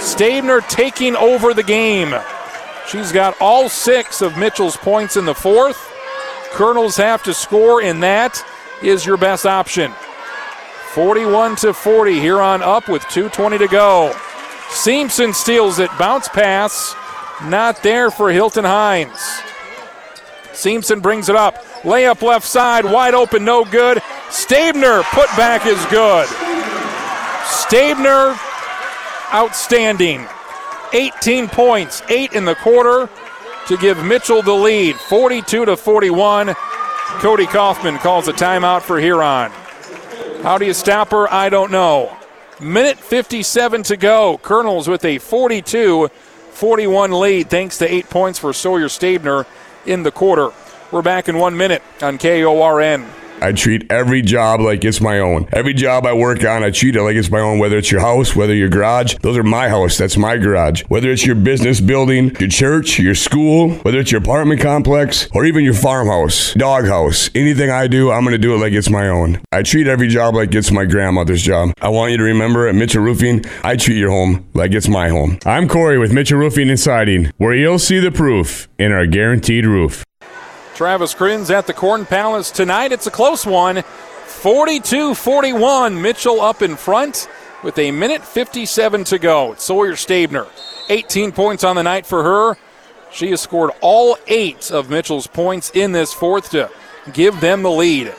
Stabner taking over the game. She's got all six of Mitchell's points in the fourth. Kernels have to score, and that is your best option. 41 to 40 Huron up with 2.20 to go. Simpson steals it. Bounce pass. Not there for Hilton Hines. Simpson brings it up. Layup left side, wide open, no good. Stabner, put back is good. Stabner, outstanding. 18 points, 8 in the quarter to give Mitchell the lead, 42 to 41. Cody Kaufman calls a timeout for Huron. How do you stop her? I don't know. Minute 57 to go. Kernels with a 42 41 lead, thanks to eight points for Sawyer Stabner in the quarter. We're back in one minute on KORN. I treat every job like it's my own. Every job I work on, I treat it like it's my own, whether it's your house, whether your garage. Those are my house. That's my garage. Whether it's your business building, your church, your school, whether it's your apartment complex, or even your farmhouse, doghouse. Anything I do, I'm going to do it like it's my own. I treat every job like it's my grandmother's job. I want you to remember at Mitchell Roofing, I treat your home like it's my home. I'm Corey with Mitchell Roofing and Siding, where you'll see the proof in our guaranteed roof. Travis Crins at the Corn Palace tonight. It's a close one. 42 41. Mitchell up in front with a minute 57 to go. Sawyer Stabner. 18 points on the night for her. She has scored all eight of Mitchell's points in this fourth to give them the lead.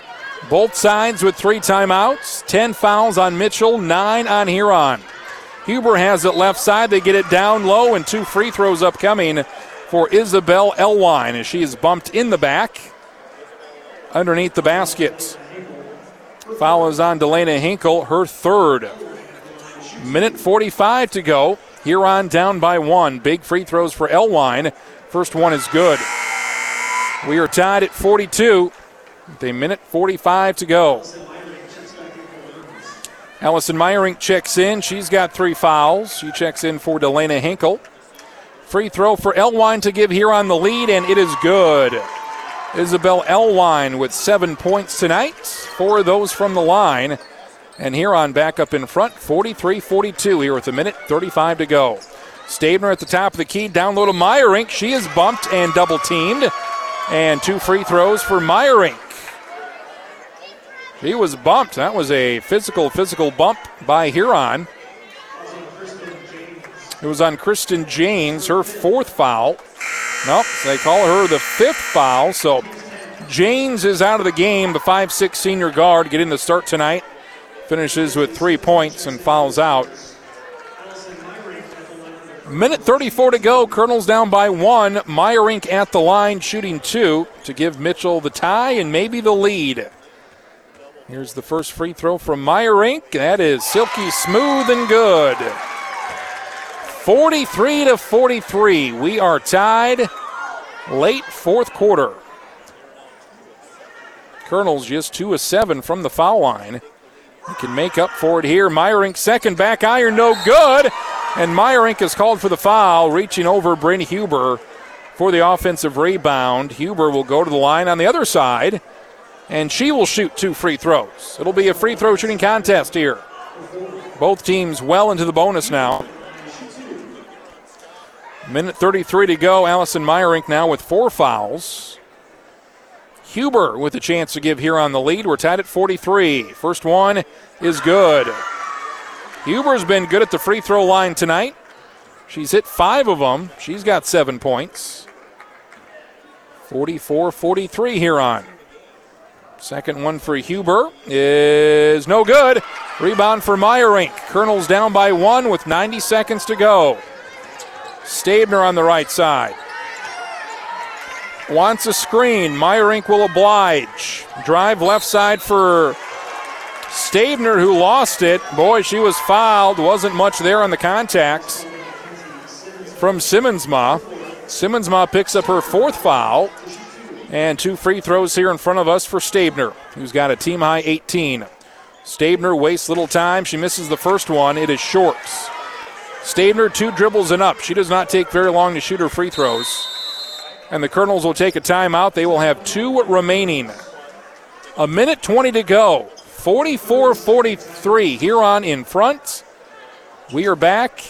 Both sides with three timeouts, 10 fouls on Mitchell, nine on Huron. Huber has it left side. They get it down low, and two free throws upcoming for Isabel Elwine as she is bumped in the back underneath the basket. Follows on Delana Henkel, her third. Minute 45 to go. Huron down by one. Big free throws for Elwine. First one is good. We are tied at 42 with a minute 45 to go. Allison Meyerink checks in. She's got three fouls. She checks in for Delana Henkel. Free throw for Elwine to give Huron the lead, and it is good. Isabel Elwine with seven points tonight, four of those from the line. And Huron back up in front, 43 42 here with a minute 35 to go. Stabner at the top of the key, down low to Meyerink. She is bumped and double teamed. And two free throws for Meyerink. He was bumped. That was a physical, physical bump by Huron. It was on Kristen Jans, her fourth foul. Nope, they call her the fifth foul. So Jans is out of the game, the 5'6 senior guard, getting the start tonight. Finishes with three points and fouls out. Minute 34 to go. Kernel's down by one. Meyerink at the line, shooting two to give Mitchell the tie and maybe the lead. Here's the first free throw from Meyerink. That is silky smooth and good. 43 to 43. We are tied late fourth quarter. Kernel's just two of seven from the foul line. He can make up for it here. Meyerink second back iron, no good. And Meyerink is called for the foul, reaching over Bryn Huber for the offensive rebound. Huber will go to the line on the other side, and she will shoot two free throws. It'll be a free throw shooting contest here. Both teams well into the bonus now. Minute 33 to go. Allison Meyerink now with four fouls. Huber with a chance to give Huron the lead. We're tied at 43. First one is good. Huber's been good at the free throw line tonight. She's hit five of them. She's got seven points. 44 43 Huron. Second one for Huber is no good. Rebound for Meyerink. Kernel's down by one with 90 seconds to go. Stabner on the right side. Wants a screen. Meyerink will oblige. Drive left side for Stabner, who lost it. Boy, she was fouled. Wasn't much there on the contacts from Simmonsma. Simmonsma picks up her fourth foul. And two free throws here in front of us for Stabner, who's got a team high 18. Stabner wastes little time. She misses the first one. It is shorts. Stabner, two dribbles and up. She does not take very long to shoot her free throws. And the Kernels will take a timeout. They will have two remaining. A minute 20 to go. 44 43. Huron in front. We are back.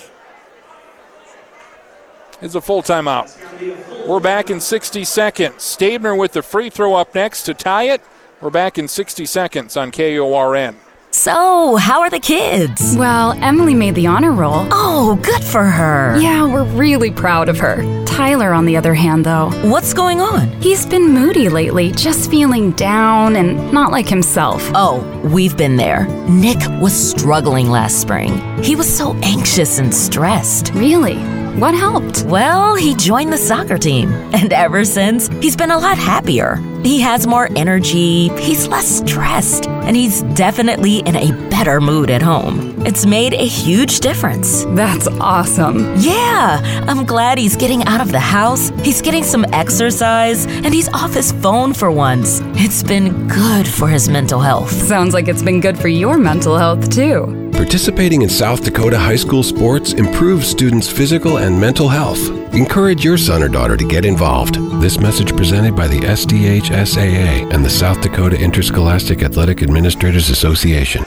It's a full timeout. We're back in 60 seconds. Stabner with the free throw up next to tie it. We're back in 60 seconds on KORN. So, how are the kids? Well, Emily made the honor roll. Oh, good for her. Yeah, we're really proud of her. Tyler, on the other hand, though. What's going on? He's been moody lately, just feeling down and not like himself. Oh, we've been there. Nick was struggling last spring. He was so anxious and stressed. Really? What helped? Well, he joined the soccer team, and ever since, he's been a lot happier. He has more energy, he's less stressed, and he's definitely in a better mood at home. It's made a huge difference. That's awesome. Yeah, I'm glad he's getting out of the house, he's getting some exercise, and he's off his phone for once. It's been good for his mental health. Sounds like it's been good for your mental health, too. Participating in South Dakota high school sports improves students' physical and mental health. Encourage your son or daughter to get involved. This message presented by the SDHSAA and the South Dakota Interscholastic Athletic Administrators Association.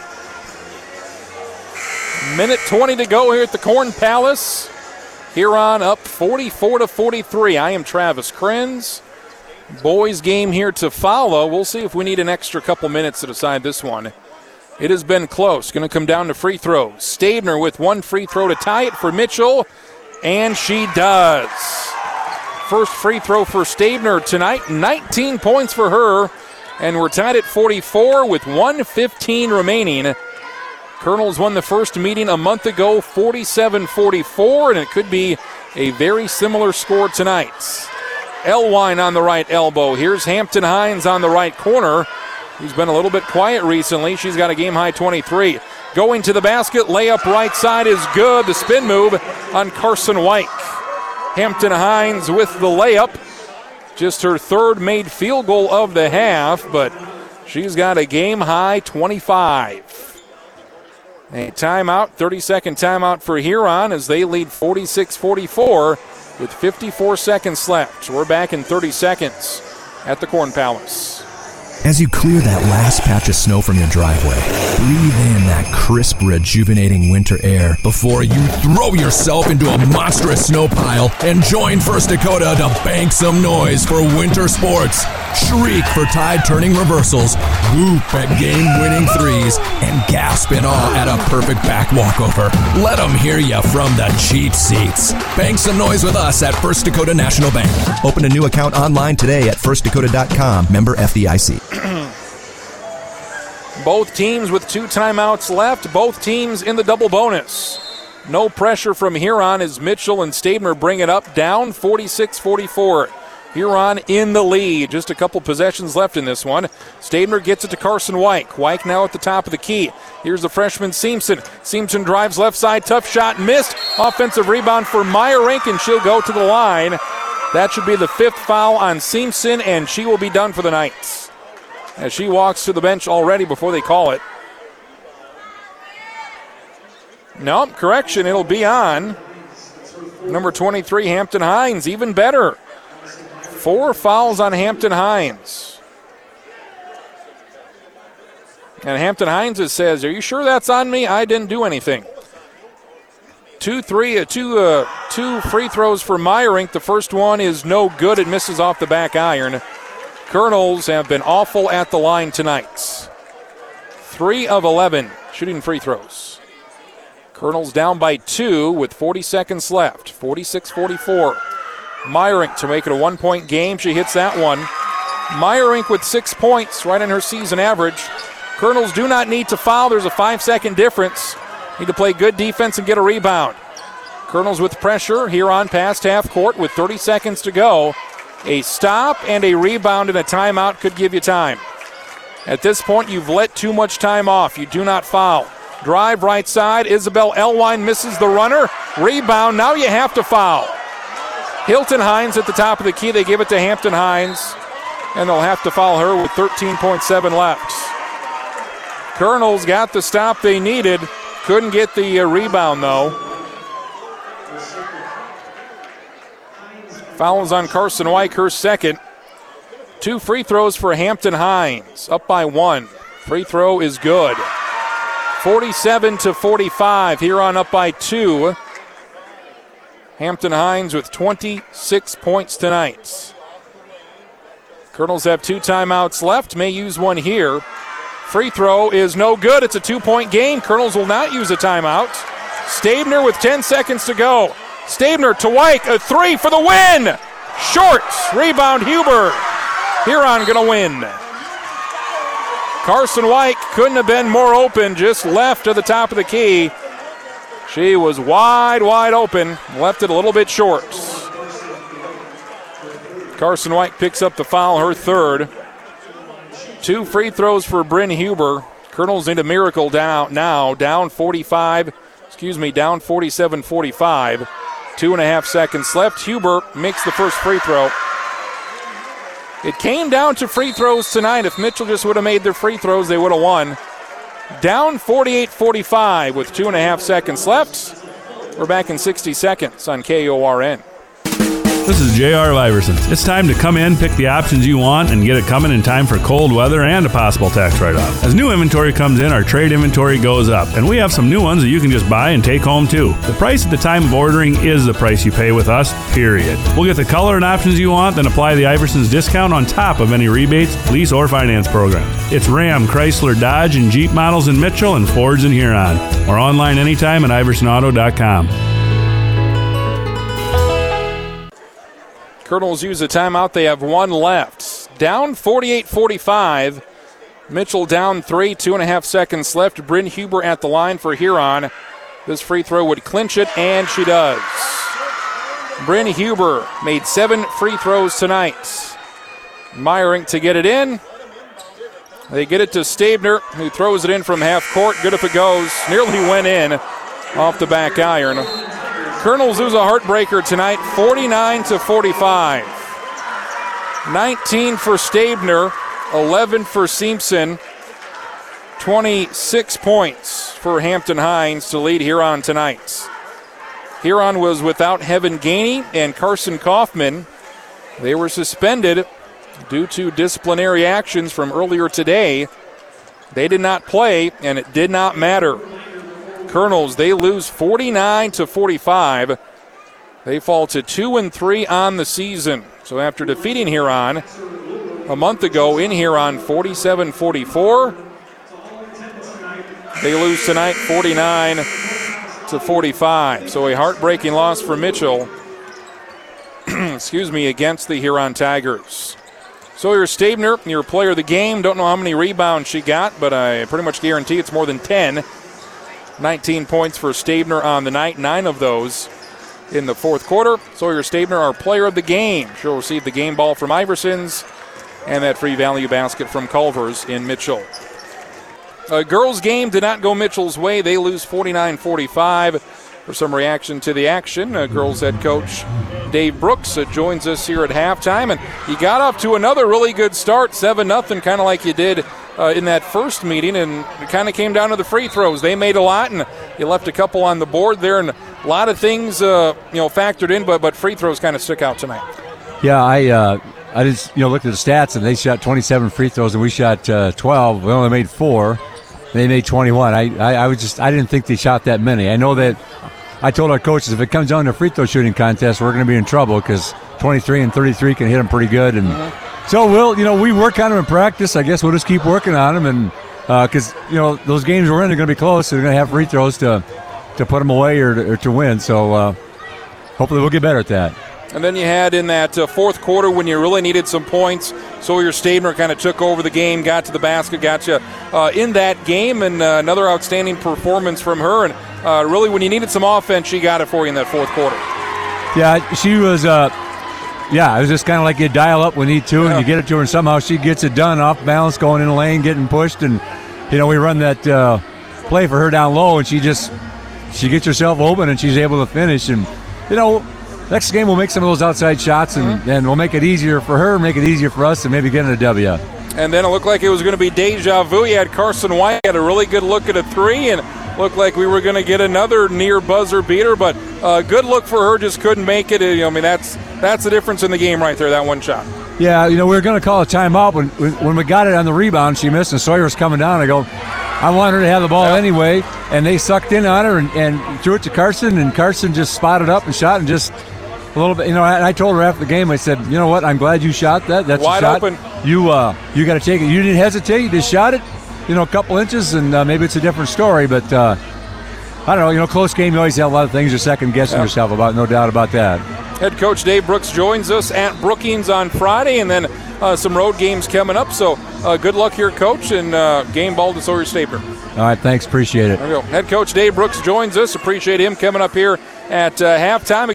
Minute 20 to go here at the Corn Palace. Huron up 44 to 43. I am Travis Krenz. Boys game here to follow. We'll see if we need an extra couple minutes to decide this one. It has been close. Going to come down to free throws. Stabner with one free throw to tie it for Mitchell, and she does. First free throw for Stabner tonight. 19 points for her, and we're tied at 44 with 115 remaining. Kernels won the first meeting a month ago, 47 44, and it could be a very similar score tonight. Elwine on the right elbow. Here's Hampton Hines on the right corner, who's been a little bit quiet recently. She's got a game high 23. Going to the basket, layup right side is good. The spin move on Carson White. Hampton Hines with the layup. Just her third made field goal of the half, but she's got a game high 25. A timeout, 30 second timeout for Huron as they lead 46 44 with 54 seconds left. We're back in 30 seconds at the Corn Palace. As you clear that last patch of snow from your driveway, breathe in that crisp, rejuvenating winter air before you throw yourself into a monstrous snow pile and join First Dakota to bank some noise for winter sports. Shriek for tide turning reversals, whoop at game winning threes, and gasp in awe at a perfect back walkover. Let them hear you from the cheap seats. Bank some noise with us at First Dakota National Bank. Open a new account online today at firstdakota.com. Member FDIC. Both teams with two timeouts left, both teams in the double bonus. No pressure from Huron as Mitchell and Stabner bring it up down 46 44. Huron in the lead. Just a couple possessions left in this one. Stabner gets it to Carson White. White now at the top of the key. Here's the freshman Simpson. Simpson drives left side, tough shot, missed. Offensive rebound for Meyerink, Rankin. she'll go to the line. That should be the fifth foul on Simpson, and she will be done for the night. As she walks to the bench already before they call it. Nope, correction, it'll be on. Number 23, Hampton Hines, even better. Four fouls on Hampton Hines. And Hampton Hines says, Are you sure that's on me? I didn't do anything. Two, three, uh, two, uh, two free throws for Meyerink. The first one is no good. It misses off the back iron. Kernels have been awful at the line tonight. Three of 11 shooting free throws. Kernels down by two with 40 seconds left. 46 44. Meyerink to make it a one point game. She hits that one. Meyerink with six points, right on her season average. Kernels do not need to foul. There's a five second difference. Need to play good defense and get a rebound. Kernels with pressure here on past half court with 30 seconds to go. A stop and a rebound and a timeout could give you time. At this point, you've let too much time off. You do not foul. Drive right side. Isabel Elwine misses the runner. Rebound. Now you have to foul. Hilton Hines at the top of the key. They give it to Hampton Hines, and they'll have to foul her with 13.7 left. Kernels got the stop they needed. Couldn't get the uh, rebound, though. Fouls on Carson White, her second. Two free throws for Hampton Hines, up by one. Free throw is good. 47 to 45. Huron up by two. Hampton Hines with 26 points tonight. Kernels have two timeouts left, may use one here. Free throw is no good. It's a two point game. Kernels will not use a timeout. Stabner with 10 seconds to go. Stabner to White, a three for the win. Shorts, Rebound Huber. Huron to win. Carson White couldn't have been more open, just left to the top of the key. She was wide, wide open, left it a little bit short. Carson White picks up the foul, her third. Two free throws for Bryn Huber. Kernels into miracle down now, down 45, excuse me, down 47 45. Two and a half seconds left. Huber makes the first free throw. It came down to free throws tonight. If Mitchell just would have made their free throws, they would have won. Down 48 45 with two and a half seconds left. We're back in 60 seconds on KORN. This is J.R. Iverson. It's time to come in, pick the options you want, and get it coming in time for cold weather and a possible tax write off. As new inventory comes in, our trade inventory goes up, and we have some new ones that you can just buy and take home too. The price at the time of ordering is the price you pay with us, period. We'll get the color and options you want, then apply the Iverson's discount on top of any rebates, lease, or finance programs. It's Ram, Chrysler, Dodge, and Jeep models in Mitchell and Fords in Huron, or online anytime at iversonauto.com. Kernels use a timeout. They have one left. Down 48 45. Mitchell down three, two and a half seconds left. Bryn Huber at the line for Huron. This free throw would clinch it, and she does. Bryn Huber made seven free throws tonight. Meyerink to get it in. They get it to Stabner, who throws it in from half court. Good if it goes. Nearly went in off the back iron. Kernels lose a heartbreaker tonight, 49 to 45. 19 for Stabner, 11 for Simpson, 26 points for Hampton Hines to lead Huron tonight. Huron was without Heaven Gainey and Carson Kaufman. They were suspended due to disciplinary actions from earlier today. They did not play, and it did not matter. Kernels, they lose 49 to 45. They fall to 2 and 3 on the season. So after defeating Huron a month ago in Huron 47 44, they lose tonight 49 to 45. So a heartbreaking loss for Mitchell. excuse me, against the Huron Tigers. Sawyer Stabner, your player of the game. Don't know how many rebounds she got, but I pretty much guarantee it's more than 10. 19 points for Stabner on the night, nine of those in the fourth quarter. Sawyer Stabner, our player of the game. She'll receive the game ball from Iversons and that free value basket from Culver's in Mitchell. A girls' game did not go Mitchell's way. They lose 49 45. For some reaction to the action, uh, girls head coach Dave Brooks uh, joins us here at halftime, and he got off to another really good start, seven nothing, kind of like you did uh, in that first meeting, and it kind of came down to the free throws. They made a lot, and you left a couple on the board there, and a lot of things uh, you know factored in, but but free throws kind of stuck out tonight. Yeah, I uh, I just you know looked at the stats, and they shot 27 free throws, and we shot uh, 12. We only made four. They made 21. I, I, I was just I didn't think they shot that many. I know that I told our coaches if it comes down to free throw shooting contest, we're going to be in trouble because 23 and 33 can hit them pretty good. And mm-hmm. so we'll you know we work on them in practice. I guess we'll just keep working on them, and because uh, you know those games we're in are going to be close. So they're going to have free throws to to put them away or to, or to win. So uh, hopefully we'll get better at that. And then you had in that uh, fourth quarter when you really needed some points, Sawyer Stabner kind of took over the game, got to the basket, got you uh, in that game, and uh, another outstanding performance from her. And uh, really, when you needed some offense, she got it for you in that fourth quarter. Yeah, she was. Uh, yeah, it was just kind of like you dial up when you need to, and you get it to her, and somehow she gets it done off balance, going in the lane, getting pushed, and you know we run that uh, play for her down low, and she just she gets herself open, and she's able to finish, and you know next game we'll make some of those outside shots and, mm-hmm. and we'll make it easier for her, make it easier for us, and maybe get in a W. And then it looked like it was going to be deja vu. You had Carson White had a really good look at a three, and looked like we were going to get another near buzzer beater. But uh, good look for her, just couldn't make it. I mean, that's that's the difference in the game right there. That one shot. Yeah, you know, we were going to call a timeout when when we got it on the rebound. She missed, and Sawyer was coming down. I go, I wanted to have the ball yeah. anyway, and they sucked in on her and, and threw it to Carson, and Carson just spotted up and shot and just a little bit. You know, I, I, told her after the game. I said, you know what? I'm glad you shot that. That's wide open. You uh, you got to take it. You didn't hesitate. You just shot it. You know, a couple inches, and uh, maybe it's a different story. But uh, I don't know. You know, close game. You always have a lot of things you're second guessing yeah. yourself about. No doubt about that. Head coach Dave Brooks joins us at Brookings on Friday, and then uh, some road games coming up. So uh, good luck here, coach, and uh, game ball to Sawyer Stabner. All right, thanks. Appreciate it. Head coach Dave Brooks joins us. Appreciate him coming up here at halftime.